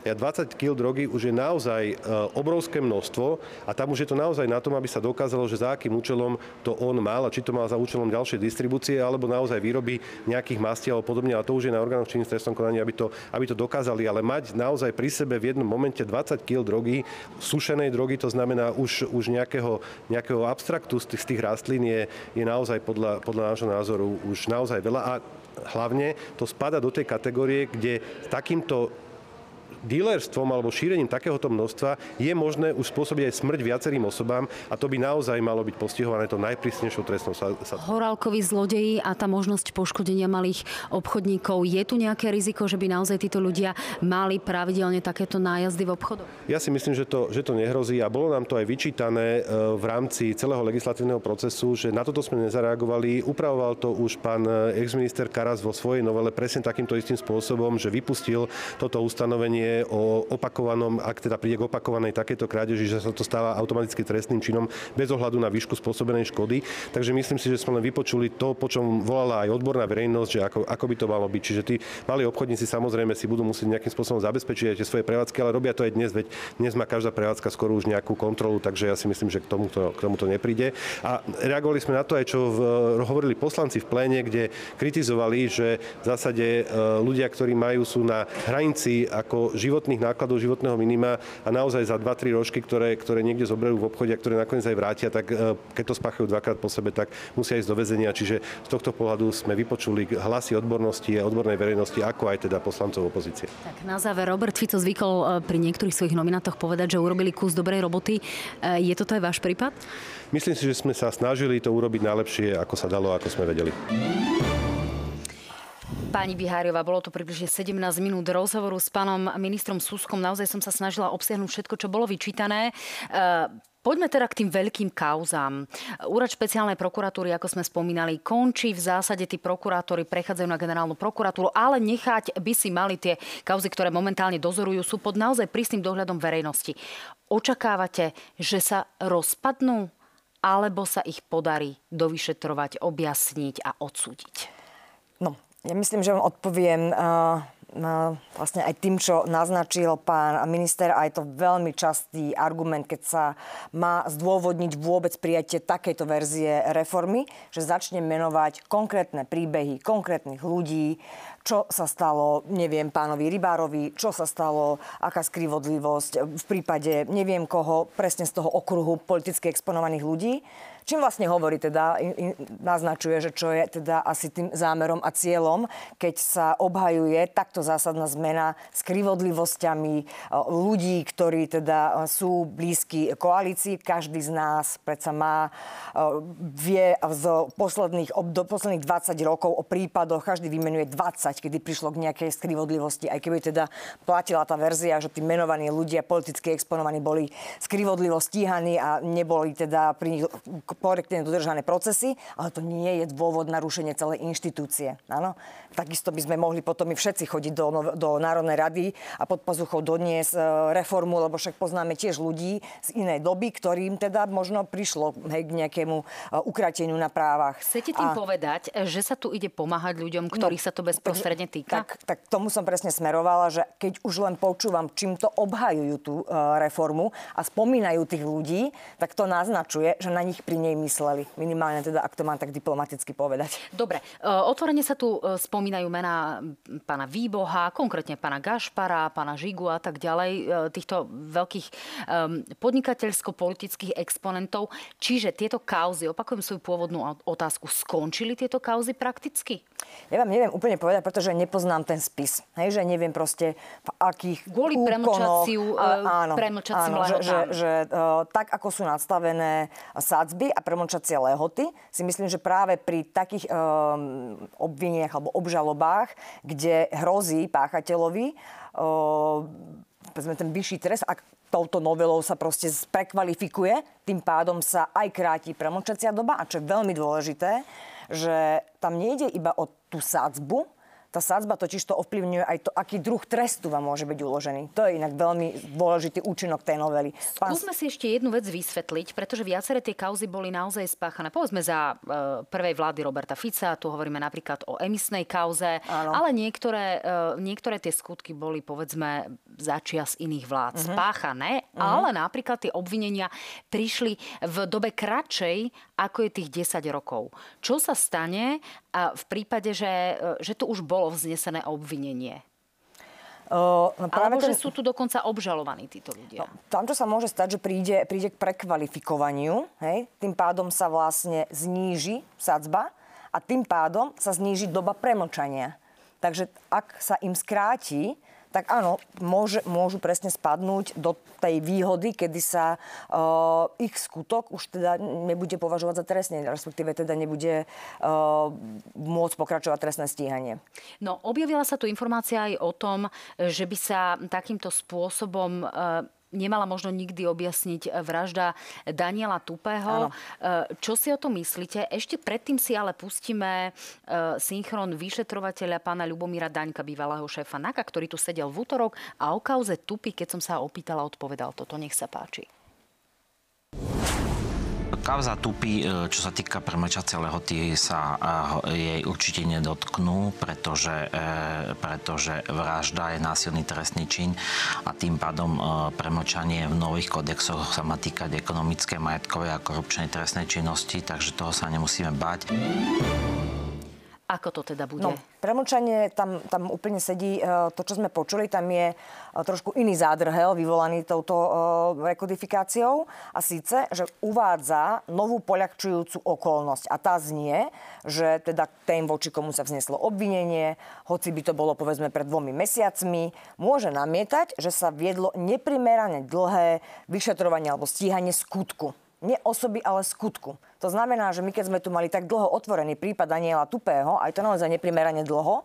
Ja 20 kg drogy už je naozaj e, obrovské množstvo a tam už je to naozaj na tom, aby sa dokázalo, že za akým účelom to on mal a či to mal za účelom ďalšej distribúcie alebo naozaj výroby nejakých mastí alebo podobne. A to už je na orgánoch činných trestnom konaní, aby to, aby to dokázali. Ale mať naozaj pri sebe v jednom momente 20 kg drogy, sušenej drogy, to znamená už, už nejakého, nejakého abstraktu z tých, z tých rastlín je, je naozaj podľa, podľa nášho názoru už naozaj veľa. A hlavne to spada do tej kategórie, kde takýmto dílerstvom alebo šírením takéhoto množstva je možné už spôsobiť aj smrť viacerým osobám a to by naozaj malo byť postihované to najprísnejšou trestnou sa... Horálkovi zlodeji a tá možnosť poškodenia malých obchodníkov. Je tu nejaké riziko, že by naozaj títo ľudia mali pravidelne takéto nájazdy v obchodoch? Ja si myslím, že to, že to nehrozí a bolo nám to aj vyčítané e, v rámci celého legislatívneho procesu, že na toto sme nezareagovali. Upravoval to už pán e, exminister Karas vo svojej novele presne takýmto istým spôsobom, že vypustil toto ustanovenie o opakovanom, ak teda príde k opakovanej takéto krádeži, že sa to stáva automaticky trestným činom bez ohľadu na výšku spôsobenej škody. Takže myslím si, že sme len vypočuli to, po čom volala aj odborná verejnosť, že ako, ako by to malo byť. Čiže tí malí obchodníci samozrejme si budú musieť nejakým spôsobom zabezpečiť aj tie svoje prevádzky, ale robia to aj dnes, veď dnes má každá prevádzka skoro už nejakú kontrolu, takže ja si myslím, že k tomuto, k tomuto nepríde. A reagovali sme na to aj, čo v, hovorili poslanci v pléne, kde kritizovali, že v zásade e, ľudia, ktorí majú, sú na hranici ako životných nákladov, životného minima a naozaj za 2-3 rožky, ktoré, ktoré niekde zoberú v obchode a ktoré nakoniec aj vrátia, tak e, keď to spáchajú dvakrát po sebe, tak musia ísť do väzenia. Čiže z tohto pohľadu sme vypočuli hlasy odbornosti a odbornej verejnosti, ako aj teda poslancov opozície. Tak na záver, Robert Fico zvykol e, pri niektorých svojich nominátoch povedať, že urobili kus dobrej roboty. E, je toto aj váš prípad? Myslím si, že sme sa snažili to urobiť najlepšie, ako sa dalo, ako sme vedeli. Pani Biháriová, bolo to približne 17 minút rozhovoru s pánom ministrom Suskom. Naozaj som sa snažila obsiahnuť všetko, čo bolo vyčítané. E, poďme teda k tým veľkým kauzám. Úrad špeciálnej prokuratúry, ako sme spomínali, končí. V zásade tí prokurátori prechádzajú na generálnu prokuratúru, ale nechať by si mali tie kauzy, ktoré momentálne dozorujú, sú pod naozaj prísnym dohľadom verejnosti. Očakávate, že sa rozpadnú? Alebo sa ich podarí dovyšetrovať, objasniť a odsúdiť? Ja myslím, že vám odpoviem uh, vlastne aj tým, čo naznačil pán minister a je to veľmi častý argument, keď sa má zdôvodniť vôbec prijatie takejto verzie reformy, že začne menovať konkrétne príbehy konkrétnych ľudí, čo sa stalo, neviem, pánovi Rybárovi, čo sa stalo, aká skrivodlivosť v prípade neviem koho, presne z toho okruhu politicky exponovaných ľudí. Čím vlastne hovorí teda, in, in, naznačuje, že čo je teda asi tým zámerom a cieľom, keď sa obhajuje takto zásadná zmena s krivodlivosťami e, ľudí, ktorí teda sú blízki koalícii. Každý z nás predsa má, e, vie z posledných, do posledných 20 rokov o prípadoch, každý vymenuje 20, kedy prišlo k nejakej skrivodlivosti, aj keby teda platila tá verzia, že tí menovaní ľudia politicky exponovaní boli skrivodlivo stíhaní a neboli teda pri korektne dodržané procesy, ale to nie je dôvod na rušenie celej inštitúcie. Áno? Takisto by sme mohli potom my všetci chodiť do, do Národnej rady a pod pazuchou doniesť e, reformu, lebo však poznáme tiež ľudí z inej doby, ktorým teda možno prišlo hej, k nejakému e, ukrateniu na právach. Chcete tým a... povedať, že sa tu ide pomáhať ľuďom, no, ktorých no, sa to bezprostredne týka? Tak, tak tomu som presne smerovala, že keď už len počúvam, čím to obhajujú tú uh, reformu a spomínajú tých ľudí, tak to naznačuje, že na nich pri nej menej mysleli. Minimálne teda, ak to mám tak diplomaticky povedať. Dobre, e, otvorene sa tu e, spomínajú mená pána Výboha, konkrétne pána Gašpara, pána Žigu a tak ďalej, e, týchto veľkých podnikateľsko-politických exponentov. Čiže tieto kauzy, opakujem svoju pôvodnú otázku, skončili tieto kauzy prakticky? Ja vám neviem úplne povedať, pretože nepoznám ten spis. Hej, že neviem proste v akých Kvôli úkonoch, áno, premlčacím áno, že, že, že tak, ako sú nadstavené sadzby a premlčacie lehoty, si myslím, že práve pri takých um, obviniach alebo obžalobách, kde hrozí páchateľovi uh, ten vyšší trest, ak touto novelou sa proste prekvalifikuje, tým pádom sa aj kráti premlčacia doba a čo je veľmi dôležité, že tam nejde iba o tú sadzbu, tá sadzba totiž to ovplyvňuje aj to, aký druh trestu vám môže byť uložený. To je inak veľmi dôležitý účinok tej novely. Pán... Skúsme si ešte jednu vec vysvetliť, pretože viaceré tie kauzy boli naozaj spáchané. Povedzme za e, prvej vlády Roberta Fica, tu hovoríme napríklad o emisnej kauze, Áno. ale niektoré, e, niektoré tie skutky boli povedzme začias iných vlád uh-huh. spáchané, uh-huh. ale napríklad tie obvinenia prišli v dobe kratšej, ako je tých 10 rokov. Čo sa stane v prípade, že, e, že tu už bol bolo vznesené obvinenie? Uh, práve Alebo ten... že sú tu dokonca obžalovaní títo ľudia. No, tam, čo sa môže stať, že príde, príde k prekvalifikovaniu, hej? tým pádom sa vlastne zníži sadzba a tým pádom sa zníži doba premlčania. Takže ak sa im skráti, tak áno, môže, môžu presne spadnúť do tej výhody, kedy sa uh, ich skutok už teda nebude považovať za trestne, respektíve teda nebude uh, môcť pokračovať trestné stíhanie. No, objavila sa tu informácia aj o tom, že by sa takýmto spôsobom uh, nemala možno nikdy objasniť vražda Daniela Tupého. Áno. E, čo si o tom myslíte? Ešte predtým si ale pustíme e, synchron vyšetrovateľa pána Ľubomíra Daňka, bývalého šéfa NAKA, ktorý tu sedel v útorok a o kauze Tupy, keď som sa opýtala, odpovedal toto. Nech sa páči. Kauza Tupy, e, čo sa týka premlčacej lehoty, sa e, jej určite nedotknú, pretože, e, pretože vražda je násilný trestný čin a tým pádom premlčanie v nových kodexoch sa má týkať ekonomické, majetkové a korupčnej trestnej činnosti, takže toho sa nemusíme bať. Ako to teda bude? No, premlčanie, tam, tam úplne sedí e, to, čo sme počuli, tam je e, trošku iný zádrhel vyvolaný touto e, rekodifikáciou a síce, že uvádza novú poľahčujúcu okolnosť a tá znie, že teda tým voči komu sa vzneslo obvinenie, hoci by to bolo povedzme pred dvomi mesiacmi, môže namietať, že sa viedlo neprimerane dlhé vyšetrovanie alebo stíhanie skutku nie osoby, ale skutku. To znamená, že my keď sme tu mali tak dlho otvorený prípad Daniela Tupého, aj to naozaj neprimerane dlho,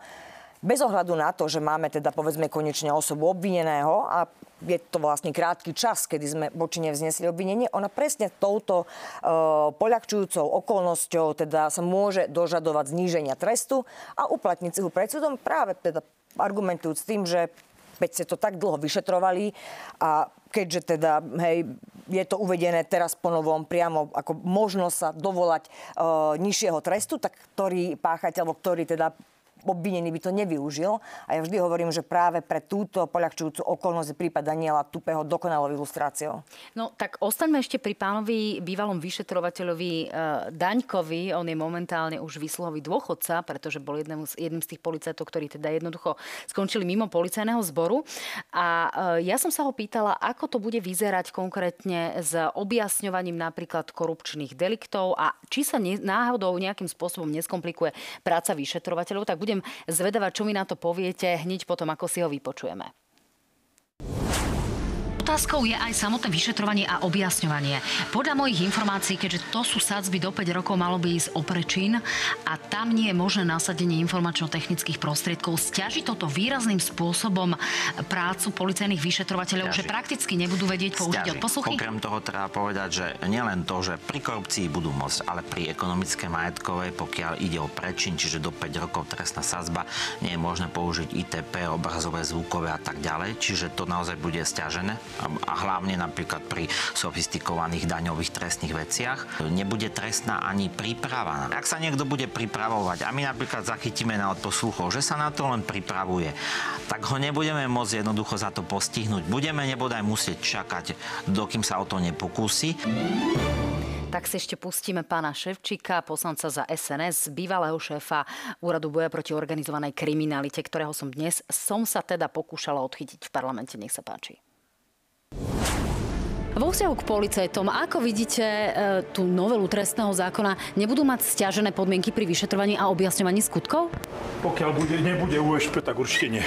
bez ohľadu na to, že máme teda povedzme konečne osobu obvineného a je to vlastne krátky čas, kedy sme voči nevznesli obvinenie, ona presne touto e, poľahčujúcou okolnosťou teda sa môže dožadovať zníženia trestu a uplatniť si ho pred súdom práve teda argumentujúc tým, že veď ste to tak dlho vyšetrovali a keďže teda, hej, je to uvedené teraz po novom priamo ako možnosť sa dovolať e, nižšieho trestu, tak ktorý páchateľ, ktorý teda obvinený by to nevyužil. A ja vždy hovorím, že práve pre túto poľahčujúcu okolnosť je prípad Daniela Tupého dokonalou ilustráciou. No tak ostaňme ešte pri pánovi bývalom vyšetrovateľovi e, Daňkovi. On je momentálne už výsluhový dôchodca, pretože bol jedným z, jedným z tých policajtov, ktorí teda jednoducho skončili mimo policajného zboru. A e, ja som sa ho pýtala, ako to bude vyzerať konkrétne s objasňovaním napríklad korupčných deliktov a či sa ne, náhodou nejakým spôsobom neskomplikuje práca vyšetrovateľov, tak budem budem zvedavať, čo mi na to poviete hneď potom, ako si ho vypočujeme. Otázkou je aj samotné vyšetrovanie a objasňovanie. Podľa mojich informácií, keďže to sú sadzby do 5 rokov, malo by ísť o prečín a tam nie je možné nasadenie informačno-technických prostriedkov. Stiaží toto výrazným spôsobom prácu policajných vyšetrovateľov, Stiaži. že prakticky nebudú vedieť použiť odposluchy? Okrem toho treba povedať, že nielen to, že pri korupcii budú môcť, ale pri ekonomické majetkovej, pokiaľ ide o prečin, čiže do 5 rokov trestná sadzba, nie je možné použiť ITP, obrazové, zvukové a tak ďalej, čiže to naozaj bude stiažené a hlavne napríklad pri sofistikovaných daňových trestných veciach, nebude trestná ani príprava. Ak sa niekto bude pripravovať a my napríklad zachytíme na odposluchov, že sa na to len pripravuje, tak ho nebudeme môcť jednoducho za to postihnúť. Budeme nebodaj musieť čakať, dokým sa o to nepokúsi. Tak si ešte pustíme pána Ševčíka, poslanca za SNS, bývalého šéfa Úradu boja proti organizovanej kriminalite, ktorého som dnes som sa teda pokúšala odchytiť v parlamente. Nech sa páči. Vo vzťahu k policajtom, ako vidíte e, tú novelu trestného zákona, nebudú mať stiažené podmienky pri vyšetrovaní a objasňovaní skutkov? Pokiaľ bude, nebude USP, tak určite nie.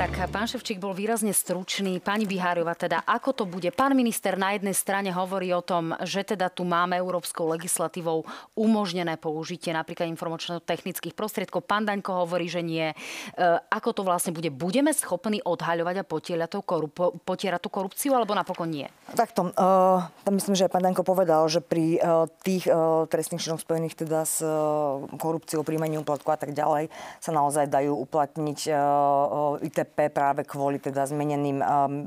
Tak pán Ševčík bol výrazne stručný. Pani Biháriova, teda ako to bude? Pán minister na jednej strane hovorí o tom, že teda tu máme európskou legislatívou umožnené použitie napríklad informačno-technických prostriedkov. Pán Daňko hovorí, že nie. E, ako to vlastne bude? Budeme schopní odhaľovať a potierať tú, korup- potierať tú korupciu, alebo napokon nie? Takto, uh, tam myslím, že pán Danko povedal, že pri uh, tých uh, trestných činoch spojených teda s uh, korupciou, príjmaním úplatku a tak ďalej sa naozaj dajú uplatniť uh, ITP HDP práve kvôli teda zmeneným um,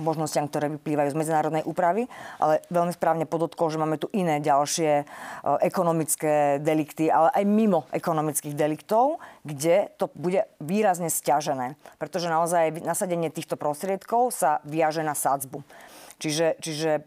možnostiam, ktoré vyplývajú z medzinárodnej úpravy, ale veľmi správne podotkol, že máme tu iné ďalšie uh, ekonomické delikty, ale aj mimo ekonomických deliktov, kde to bude výrazne stiažené, pretože naozaj nasadenie týchto prostriedkov sa viaže na sadzbu. Čiže, čiže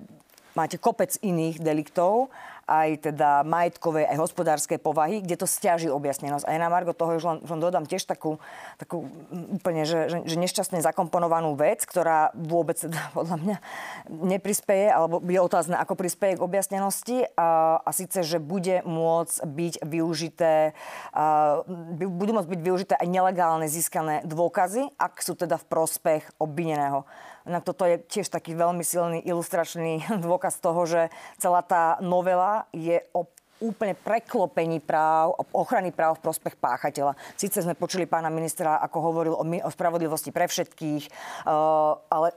máte kopec iných deliktov aj teda majetkovej, aj hospodárskej povahy, kde to stiaží objasnenosť. A ja na Margo toho už len, len dodám tiež takú, takú úplne, že, že, že nešťastne zakomponovanú vec, ktorá vôbec podľa mňa neprispeje, alebo je otázne, ako prispieje k objasnenosti. A, a síce, že bude môcť byť využité, a, budú môcť byť využité aj nelegálne získané dôkazy, ak sú teda v prospech obvineného. Na toto je tiež taký veľmi silný ilustračný dôkaz toho, že celá tá novela je o úplne preklopení práv, ochrany práv v prospech páchateľa. Sice sme počuli pána ministra, ako hovoril o, o spravodlivosti pre všetkých, uh, ale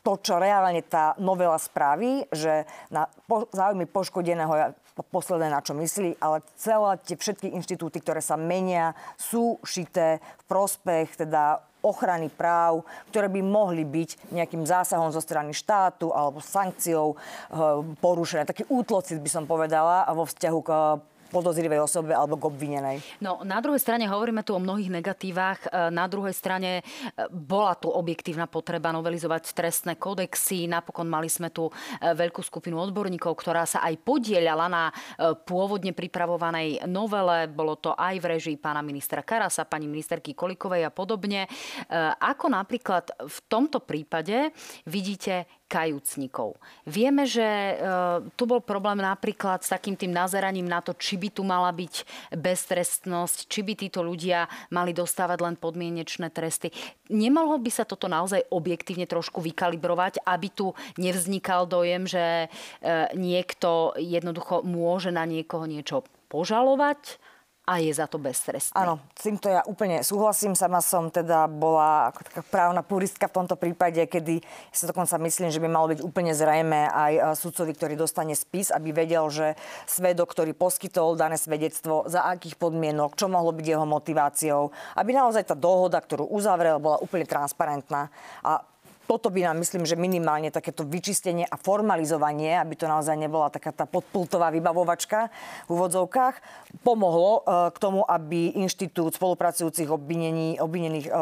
to, čo reálne tá novela spraví, že na po, záujmy poškodeného je posledné, na čo myslí, ale celé tie všetky inštitúty, ktoré sa menia, sú šité v prospech teda ochrany práv, ktoré by mohli byť nejakým zásahom zo strany štátu alebo sankciou eh, porušené. Taký útlocit by som povedala vo vzťahu k podozrivej osobe alebo k obvinenej. No, na druhej strane hovoríme tu o mnohých negatívach. E, na druhej strane e, bola tu objektívna potreba novelizovať trestné kodexy. Napokon mali sme tu e, veľkú skupinu odborníkov, ktorá sa aj podielala na pôvodne pripravovanej novele. Bolo to aj v režii pána ministra Karasa, pani ministerky Kolikovej a podobne. Ako napríklad v tomto prípade vidíte kajúcnikov. Vieme, že e, tu bol problém napríklad s takým tým nazeraním na to, či by tu mala byť beztrestnosť, či by títo ľudia mali dostávať len podmienečné tresty. Nemohlo by sa toto naozaj objektívne trošku vykalibrovať, aby tu nevznikal dojem, že e, niekto jednoducho môže na niekoho niečo požalovať a je za to beztrestný. Áno, s týmto ja úplne súhlasím. Sama som teda bola ako taká právna puristka v tomto prípade, kedy ja sa dokonca myslím, že by malo byť úplne zrejme aj e, sudcovi, ktorý dostane spis, aby vedel, že svedok, ktorý poskytol dané svedectvo, za akých podmienok, čo mohlo byť jeho motiváciou, aby naozaj tá dohoda, ktorú uzavrel, bola úplne transparentná. A toto by nám, myslím, že minimálne takéto vyčistenie a formalizovanie, aby to naozaj nebola taká tá podpultová vybavovačka v úvodzovkách, pomohlo e, k tomu, aby inštitút spolupracujúcich obvinení, obvinených e,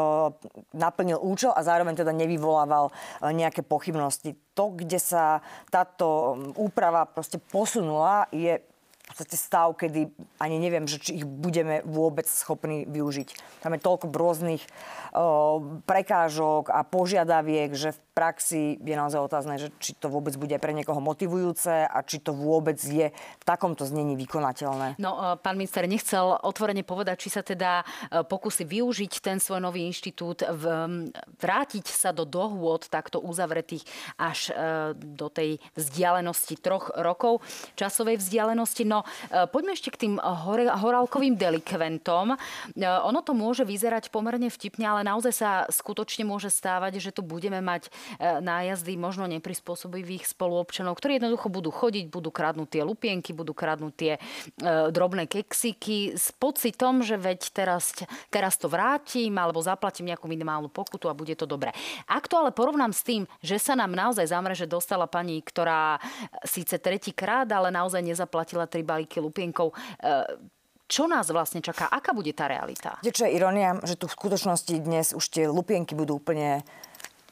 naplnil účel a zároveň teda nevyvolával e, nejaké pochybnosti. To, kde sa táto úprava proste posunula, je podstate stav, kedy ani neviem, že či ich budeme vôbec schopní využiť. Tam je toľko rôznych o, prekážok a požiadaviek, že v praxi je naozaj otázne, že či to vôbec bude pre niekoho motivujúce a či to vôbec je v takomto znení vykonateľné. No, e, pán minister nechcel otvorene povedať, či sa teda e, pokusí využiť ten svoj nový inštitút, v, vrátiť sa do dohôd takto uzavretých až e, do tej vzdialenosti troch rokov časovej vzdialenosti. No, poďme ešte k tým horálkovým delikventom. Ono to môže vyzerať pomerne vtipne, ale naozaj sa skutočne môže stávať, že tu budeme mať nájazdy možno neprispôsobivých spoluobčanov, ktorí jednoducho budú chodiť, budú kradnúť tie lupienky, budú kradnúť tie e, drobné keksiky s pocitom, že veď teraz, teraz to vrátim alebo zaplatím nejakú minimálnu pokutu a bude to dobré. Ak to ale porovnám s tým, že sa nám naozaj zamreže dostala pani, ktorá síce tretíkrát, ale naozaj nezaplatila tri balíky lupienkov, e, čo nás vlastne čaká? Aká bude tá realita? Viete, čo je ironia? Že tu v skutočnosti dnes už tie lupienky budú úplne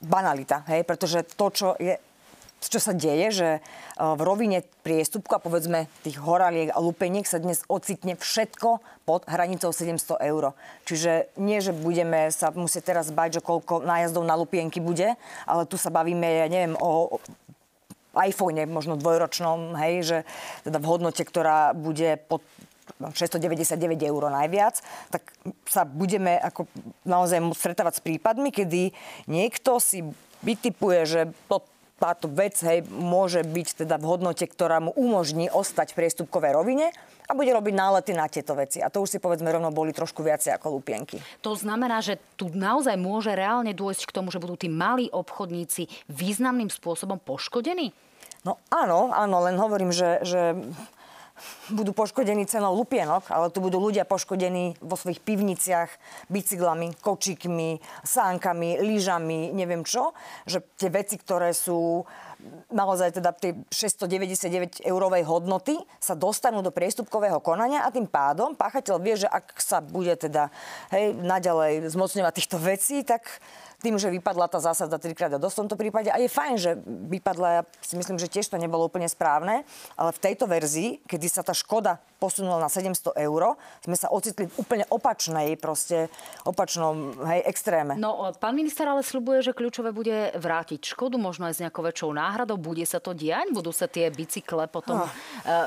banalita, hej? pretože to, čo je čo sa deje, že e, v rovine priestupku a povedzme tých horaliek a lupeniek sa dnes ocitne všetko pod hranicou 700 eur. Čiže nie, že budeme sa musieť teraz bať, že koľko nájazdov na lupienky bude, ale tu sa bavíme, ja neviem, o iPhone, možno dvojročnom, hej, že teda v hodnote, ktorá bude pod 699 eur najviac, tak sa budeme ako naozaj stretávať s prípadmi, kedy niekto si vytipuje, že to táto vec hej, môže byť teda v hodnote, ktorá mu umožní ostať v priestupkovej rovine a bude robiť nálety na tieto veci. A to už si povedzme rovno boli trošku viacej ako lupienky. To znamená, že tu naozaj môže reálne dôjsť k tomu, že budú tí malí obchodníci významným spôsobom poškodení? No áno, áno, len hovorím, že, že budú poškodení cenou lupienok, ale tu budú ľudia poškodení vo svojich pivniciach bicyklami, kočíkmi, sánkami, lyžami, neviem čo. Že tie veci, ktoré sú naozaj teda tej 699 eurovej hodnoty sa dostanú do priestupkového konania a tým pádom páchateľ vie, že ak sa bude teda hej, naďalej zmocňovať týchto vecí, tak tým, že vypadla tá zásada trikrát a dosť v tomto prípade. A je fajn, že vypadla, ja si myslím, že tiež to nebolo úplne správne, ale v tejto verzii, kedy sa tá škoda posunula na 700 eur, sme sa ocitli v úplne opačnej, proste opačnom hej, extréme. No, pán minister ale slubuje, že kľúčové bude vrátiť škodu, možno aj s nejakou väčšou náhradou. Bude sa to diať? Budú sa tie bicykle potom oh.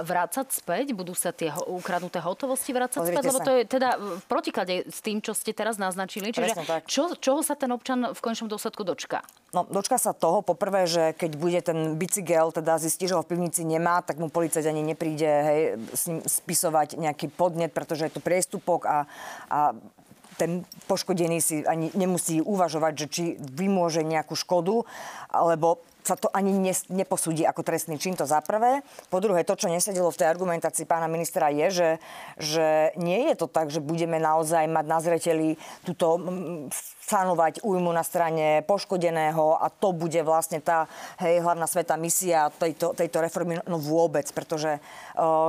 vrácať späť? Budú sa tie ukradnuté hotovosti vrácať Pozrite späť? Lebo to je teda v protiklade s tým, čo ste teraz naznačili. Čiže čo, čoho sa ten občan v končnom dôsledku dočka? No, dočka sa toho, poprvé, že keď bude ten bicykel, teda zistí, že ho v pivnici nemá, tak mu policajt ani nepríde hej, s ním spisovať nejaký podnet, pretože je to priestupok a, a ten poškodený si ani nemusí uvažovať, že či vymôže nejakú škodu, alebo sa to ani ne, neposúdi ako trestný čin, to za prvé. Po druhé, to, čo nesedelo v tej argumentácii pána ministra, je, že, že nie je to tak, že budeme naozaj mať na zreteli túto sanovať újmu na strane poškodeného a to bude vlastne tá hej, hlavná sveta misia tejto, tejto reformy no vôbec, pretože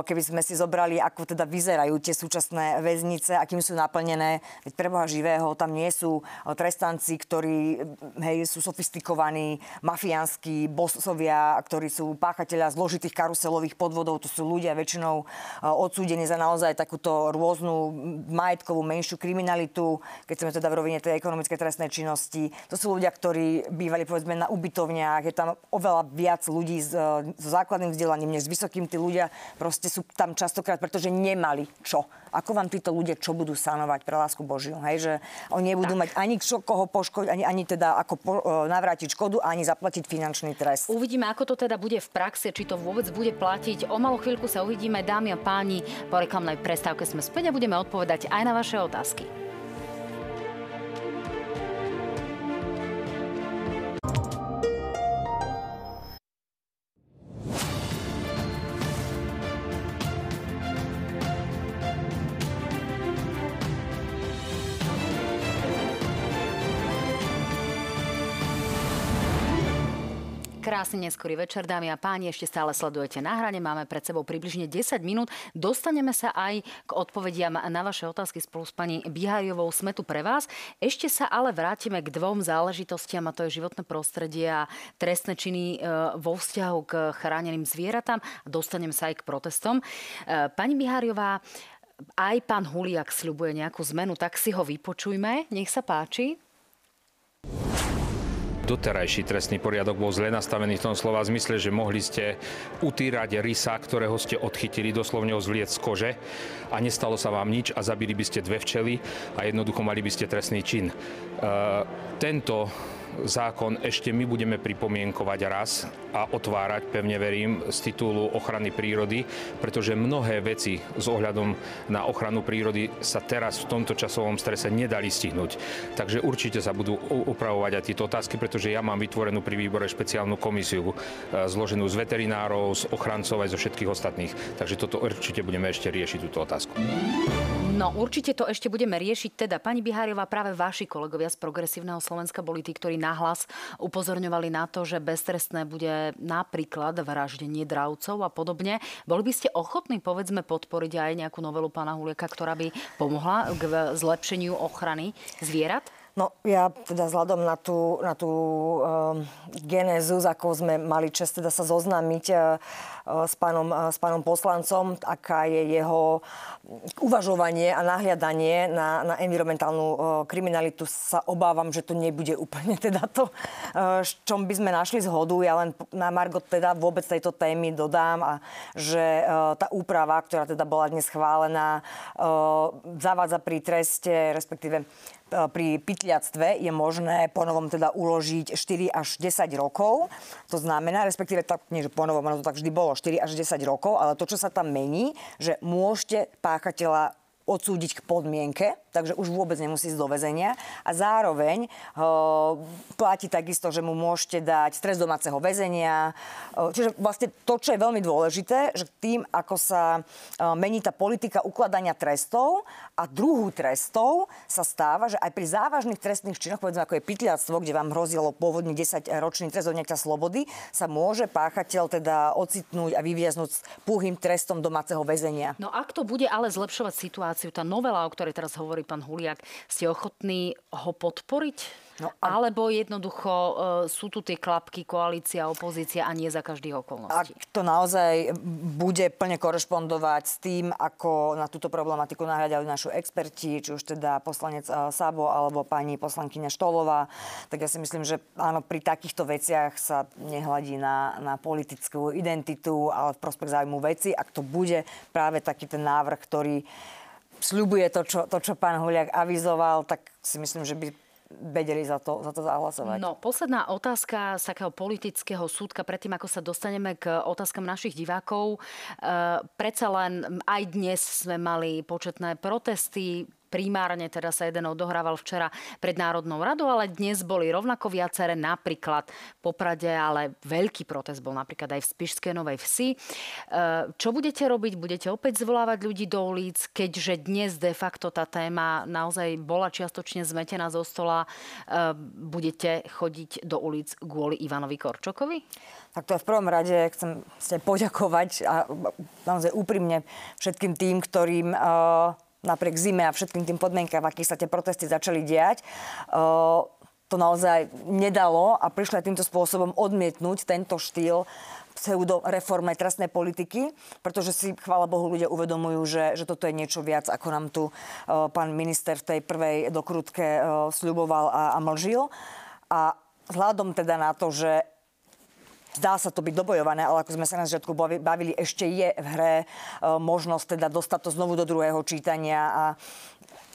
keby sme si zobrali, ako teda vyzerajú tie súčasné väznice, akým sú naplnené, veď preboha živého, tam nie sú trestanci, ktorí hej, sú sofistikovaní, mafiánsky bosovia, ktorí sú páchatelia zložitých karuselových podvodov, to sú ľudia väčšinou odsúdení za naozaj takúto rôznu majetkovú menšiu kriminalitu, keď sme teda v rovine tej ekonomickej ekonomické trestnej činnosti. To sú ľudia, ktorí bývali povedzme na ubytovniach. Je tam oveľa viac ľudí s, s základným vzdelaním než s vysokým. Tí ľudia proste sú tam častokrát, pretože nemali čo. Ako vám títo ľudia čo budú sanovať pre lásku Božiu? Hej, že oni nebudú tak. mať ani čo, koho poškodiť, ani, ani teda ako po, navrátiť škodu, ani zaplatiť finančný trest. Uvidíme, ako to teda bude v praxi, či to vôbec bude platiť. O malú chvíľku sa uvidíme, dámy a páni. Po reklamnej prestávke sme späť a budeme odpovedať aj na vaše otázky. Krásny neskorý večer, dámy a páni. Ešte stále sledujete na hrane. Máme pred sebou približne 10 minút. Dostaneme sa aj k odpovediam na vaše otázky spolu s pani Bihajovou. Sme tu pre vás. Ešte sa ale vrátime k dvom záležitostiam, a to je životné prostredie a trestné činy e, vo vzťahu k chráneným zvieratám. Dostaneme sa aj k protestom. E, pani Bihajová, aj pán Huliak sľubuje nejakú zmenu, tak si ho vypočujme. Nech sa páči doterajší trestný poriadok bol zle nastavený v tom slova zmysle, že mohli ste utírať rysa, ktorého ste odchytili, doslovne zvliec z kože a nestalo sa vám nič a zabili by ste dve včely a jednoducho mali by ste trestný čin. E, tento zákon ešte my budeme pripomienkovať raz a otvárať, pevne verím, z titulu ochrany prírody, pretože mnohé veci s ohľadom na ochranu prírody sa teraz v tomto časovom strese nedali stihnúť. Takže určite sa budú upravovať aj tieto otázky, pretože ja mám vytvorenú pri výbore špeciálnu komisiu e, zloženú z veterinárov, z ochrancov aj zo všetkých ostatných. Takže toto určite budeme ešte riešiť túto otázku. No určite to ešte budeme riešiť. Teda, pani Biháriová, práve vaši kolegovia z Progresívneho Slovenska boli tí, ktorí nahlas upozorňovali na to, že beztrestné bude napríklad vraždenie dravcov a podobne. Boli by ste ochotní, povedzme, podporiť aj nejakú novelu pána Hulieka, ktorá by pomohla k zlepšeniu ochrany zvierat? No ja teda vzhľadom na tú, na tú um, genézu, s akou sme mali čas teda sa zoznámiť uh, s, pánom, uh, s pánom poslancom, aká je jeho uvažovanie a nahliadanie na, na environmentálnu uh, kriminalitu, sa obávam, že to nebude úplne teda to, uh, čom by sme našli zhodu. Ja len na Margot teda vôbec tejto témy dodám, a že uh, tá úprava, ktorá teda bola dnes schválená, uh, zavádza pri treste, respektíve pri pytliactve je možné ponovom teda uložiť 4 až 10 rokov. To znamená, respektíve tak, nie že ponovom, ono to tak vždy bolo, 4 až 10 rokov, ale to, čo sa tam mení, že môžete páchateľa odsúdiť k podmienke, takže už vôbec nemusí ísť do väzenia. A zároveň uh, platí takisto, že mu môžete dať stres domáceho väzenia. Uh, čiže vlastne to, čo je veľmi dôležité, že tým, ako sa uh, mení tá politika ukladania trestov a druhú trestov, sa stáva, že aj pri závažných trestných činoch, povedzme ako je pytliactvo, kde vám hrozilo pôvodný 10-ročný trest odňatia slobody, sa môže páchateľ teda ocitnúť a vyviaznúť s púhým trestom domáceho väzenia. No ak to bude ale zlepšovať situáciu, situáciu, tá novela, o ktorej teraz hovorí pán Huliak, ste ochotní ho podporiť? No, a... Alebo jednoducho uh, sú tu tie klapky koalícia, opozícia a nie za každých okolností? Ak to naozaj bude plne korešpondovať s tým, ako na túto problematiku nahľadali našu experti, či už teda poslanec uh, Sabo alebo pani poslankyňa Štolová, tak ja si myslím, že áno, pri takýchto veciach sa nehľadí na, na politickú identitu, ale v prospech zájmu veci. Ak to bude práve taký ten návrh, ktorý sľubuje to čo, to, čo pán Huliak avizoval, tak si myslím, že by vedeli za to, za to zahlasovať. No, posledná otázka z takého politického súdka, predtým ako sa dostaneme k otázkam našich divákov. E, predsa len aj dnes sme mali početné protesty primárne teda sa jeden odohrával včera pred Národnou radou, ale dnes boli rovnako viaceré, napríklad Poprade, ale veľký protest bol napríklad aj v Spišskej Novej Vsi. E, čo budete robiť? Budete opäť zvolávať ľudí do ulic, keďže dnes de facto tá téma naozaj bola čiastočne zmetená zo stola. E, budete chodiť do ulic kvôli Ivanovi Korčokovi? Tak to v prvom rade chcem ste poďakovať a naozaj úprimne všetkým tým, ktorým uh, napriek zime a všetkým tým podmienkám, akých sa tie protesty začali diať, to naozaj nedalo a prišli týmto spôsobom odmietnúť tento štýl pseudo-reformnej trestnej politiky, pretože si, chvála Bohu, ľudia uvedomujú, že, že toto je niečo viac, ako nám tu uh, pán minister v tej prvej dokrutke uh, sľuboval a, a mlžil. A vzhľadom teda na to, že Zdá sa to byť dobojované, ale ako sme sa na začiatku bavili, ešte je v hre e, možnosť teda dostať to znovu do druhého čítania a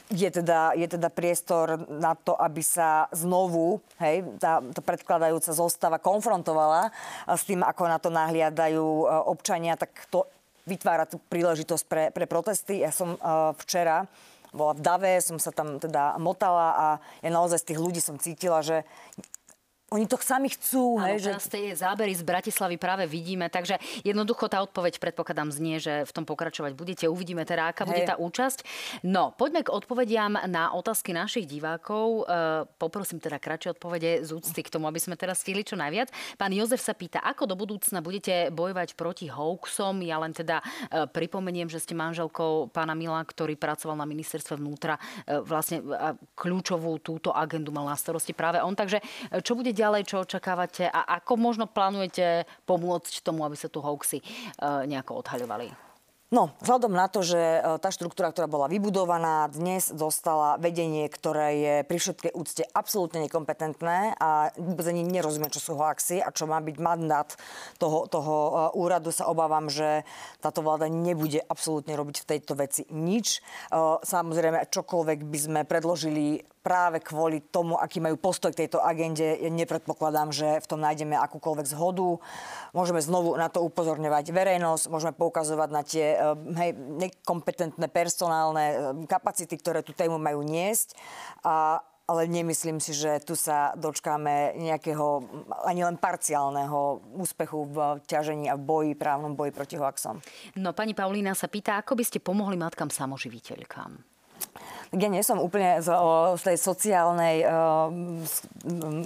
je teda, je teda priestor na to, aby sa znovu hej, tá, tá predkladajúca zostava konfrontovala s tým, ako na to nahliadajú e, občania, tak to vytvára tú príležitosť pre, pre protesty. Ja som uh, včera bola v Dave, som sa tam teda motala a ja naozaj z tých ľudí som cítila, že oni to sami chcú. Áno, hej, že... tie zábery z Bratislavy práve vidíme, takže jednoducho tá odpoveď predpokladám znie, že v tom pokračovať budete. Uvidíme teda, aká hej. bude tá účasť. No, poďme k odpovediam na otázky našich divákov. E, poprosím teda kratšie odpovede z úcty k tomu, aby sme teraz stihli čo najviac. Pán Jozef sa pýta, ako do budúcna budete bojovať proti hoaxom. Ja len teda e, pripomeniem, že ste manželkou pána Mila, ktorý pracoval na ministerstve vnútra. E, vlastne kľúčovú túto agendu mal na starosti práve on. Takže čo bude ďalej, čo očakávate a ako možno plánujete pomôcť tomu, aby sa tu hoaxy e, nejako odhaľovali? No, vzhľadom na to, že e, tá štruktúra, ktorá bola vybudovaná, dnes dostala vedenie, ktoré je pri všetkej úcte absolútne nekompetentné a vôbec ani nerozumie, čo sú hoaxy a čo má byť mandát toho, toho e, úradu, sa obávam, že táto vláda nebude absolútne robiť v tejto veci nič. Samozrejme, čokoľvek by sme predložili práve kvôli tomu, aký majú postoj k tejto agende, ja nepredpokladám, že v tom nájdeme akúkoľvek zhodu. Môžeme znovu na to upozorňovať verejnosť, môžeme poukazovať na tie eh, hej, nekompetentné personálne eh, kapacity, ktoré tú tému majú niesť. A, ale nemyslím si, že tu sa dočkáme nejakého ani len parciálneho úspechu v ťažení a v boji, právnom boji proti hoaxom. No pani Paulína sa pýta, ako by ste pomohli matkám samoživiteľkám? Tak ja nie som úplne z, z tej sociálnej o,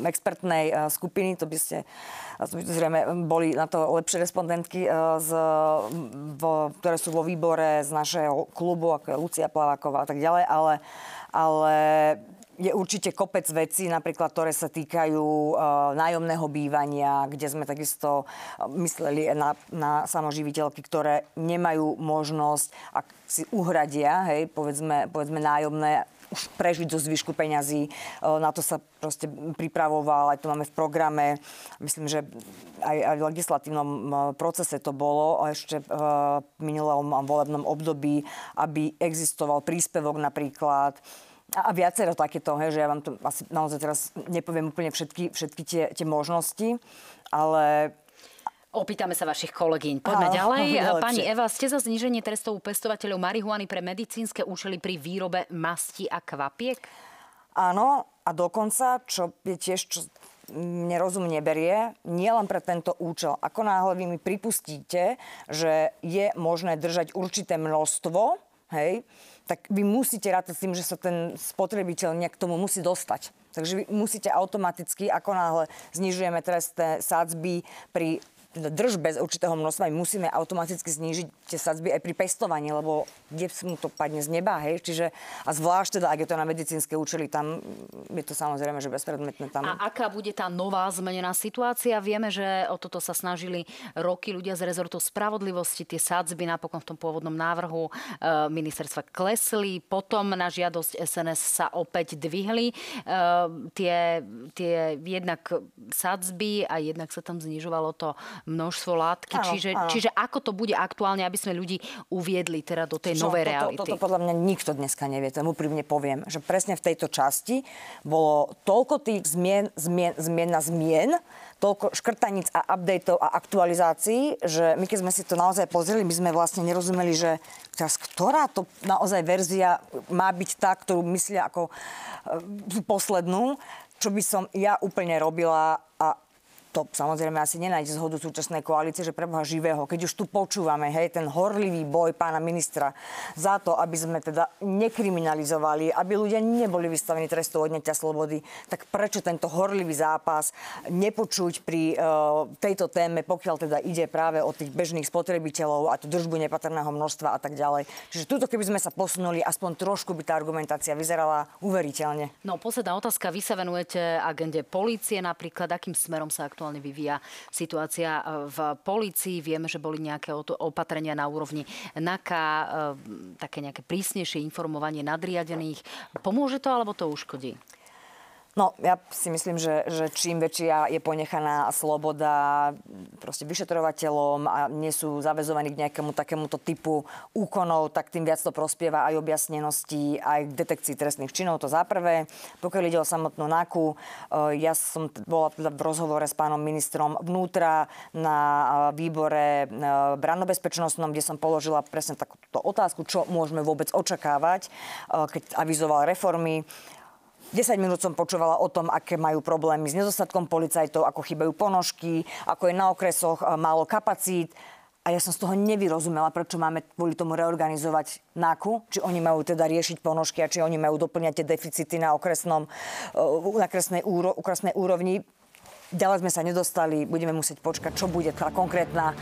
expertnej o, skupiny, to by ste zrejme boli na to lepšie respondentky, z, vo, ktoré sú vo výbore z našeho klubu, ako je Lucia Plaváková a tak ďalej, ale, ale je určite kopec vecí, napríklad, ktoré sa týkajú uh, nájomného bývania, kde sme takisto mysleli na, na samoživiteľky, ktoré nemajú možnosť, ak si uhradia, hej, povedzme, povedzme nájomné, už prežiť zo zvyšku peňazí. Na to sa proste pripravoval, aj to máme v programe. Myslím, že aj, aj v legislatívnom procese to bolo ešte v minulom volebnom období, aby existoval príspevok napríklad a viacero takéto, hej, že ja vám to asi naozaj teraz nepoviem úplne všetky, všetky tie, tie možnosti, ale Opýtame sa vašich kolegyň. Poďme Áno, ďalej. Pani Eva, ste za zniženie trestov pestovateľov marihuany pre medicínske účely pri výrobe masti a kvapiek? Áno, a dokonca, čo je tiež, čo mne rozum neberie, nielen pre tento účel. Ako náhle vy mi pripustíte, že je možné držať určité množstvo, hej, tak vy musíte rátať s tým, že sa ten spotrebiteľ nejak k tomu musí dostať. Takže vy musíte automaticky, ako náhle znižujeme trestné sádzby pri drž bez určitého množstva, my musíme automaticky znížiť tie sadzby aj pri pestovaní, lebo kde mu to padne z neba, hej? Čiže, a zvlášť teda, ak je to na medicínske účely, tam je to samozrejme, že bezpredmetné tam. A aká bude tá nová zmenená situácia? Vieme, že o toto sa snažili roky ľudia z rezortu spravodlivosti. Tie sadzby napokon v tom pôvodnom návrhu e, ministerstva klesli, potom na žiadosť SNS sa opäť dvihli. E, tie, tie jednak sadzby a jednak sa tam znižovalo to množstvo látky. Áno, čiže, áno. čiže ako to bude aktuálne, aby sme ľudí uviedli teda do tej Čo, novej toto, reality? Toto podľa mňa nikto dneska nevie, to úprimne poviem, že presne v tejto časti bolo toľko tých zmien, zmien, zmien na zmien, toľko škrtaníc a updateov a aktualizácií, že my keď sme si to naozaj pozreli, my sme vlastne nerozumeli, že teraz ktorá to naozaj verzia má byť tá, ktorú myslia ako e, poslednú, čo by som ja úplne robila a to samozrejme asi nenájde zhodu súčasnej koalície, že preboha živého, keď už tu počúvame, hej, ten horlivý boj pána ministra za to, aby sme teda nekriminalizovali, aby ľudia neboli vystavení trestu odňatia slobody, tak prečo tento horlivý zápas nepočuť pri uh, tejto téme, pokiaľ teda ide práve o tých bežných spotrebiteľov a tú držbu nepatrného množstva a tak ďalej. Čiže tuto, keby sme sa posunuli, aspoň trošku by tá argumentácia vyzerala uveriteľne. No, posledná otázka. Vy sa venujete agende polície napríklad. Akým smerom sa aktuálne aktuálne vyvíja situácia e, v policii. Vieme, že boli nejaké opatrenia na úrovni NAKA, e, také nejaké prísnejšie informovanie nadriadených. Pomôže to alebo to uškodí? No, ja si myslím, že, že čím väčšia je ponechaná sloboda proste vyšetrovateľom a nie sú zavezovaní k nejakému takémuto typu úkonov, tak tým viac to prospieva aj objasnenosti, aj k detekcii trestných činov, to za prvé. Pokiaľ ide o samotnú NAKU, eh, ja som bola teda v rozhovore s pánom ministrom vnútra na eh, výbore eh, brannobezpečnostnom, kde som položila presne takúto otázku, čo môžeme vôbec očakávať, keď avizoval reformy. 10 minút som počúvala o tom, aké majú problémy s nedostatkom policajtov, ako chýbajú ponožky, ako je na okresoch e, málo kapacít. A ja som z toho nevyrozumela, prečo máme kvôli tomu reorganizovať NAKU, či oni majú teda riešiť ponožky a či oni majú doplňať tie deficity na okresnom, e, na okresnej, úro, okresnej úrovni. Ďalej sme sa nedostali, budeme musieť počkať, čo bude tá konkrétna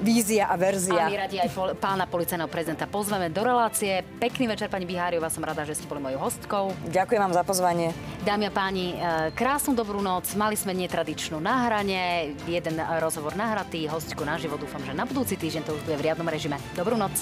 vízia a verzia. A my radi aj pol, pána policajného prezidenta pozveme do relácie. Pekný večer, pani Biháriová, som rada, že ste boli mojou hostkou. Ďakujem vám za pozvanie. Dámy a páni, e, krásnu dobrú noc. Mali sme netradičnú na hrane, jeden rozhovor nahratý, hostku na život. Dúfam, že na budúci týždeň to už bude v riadnom režime. Dobrú noc.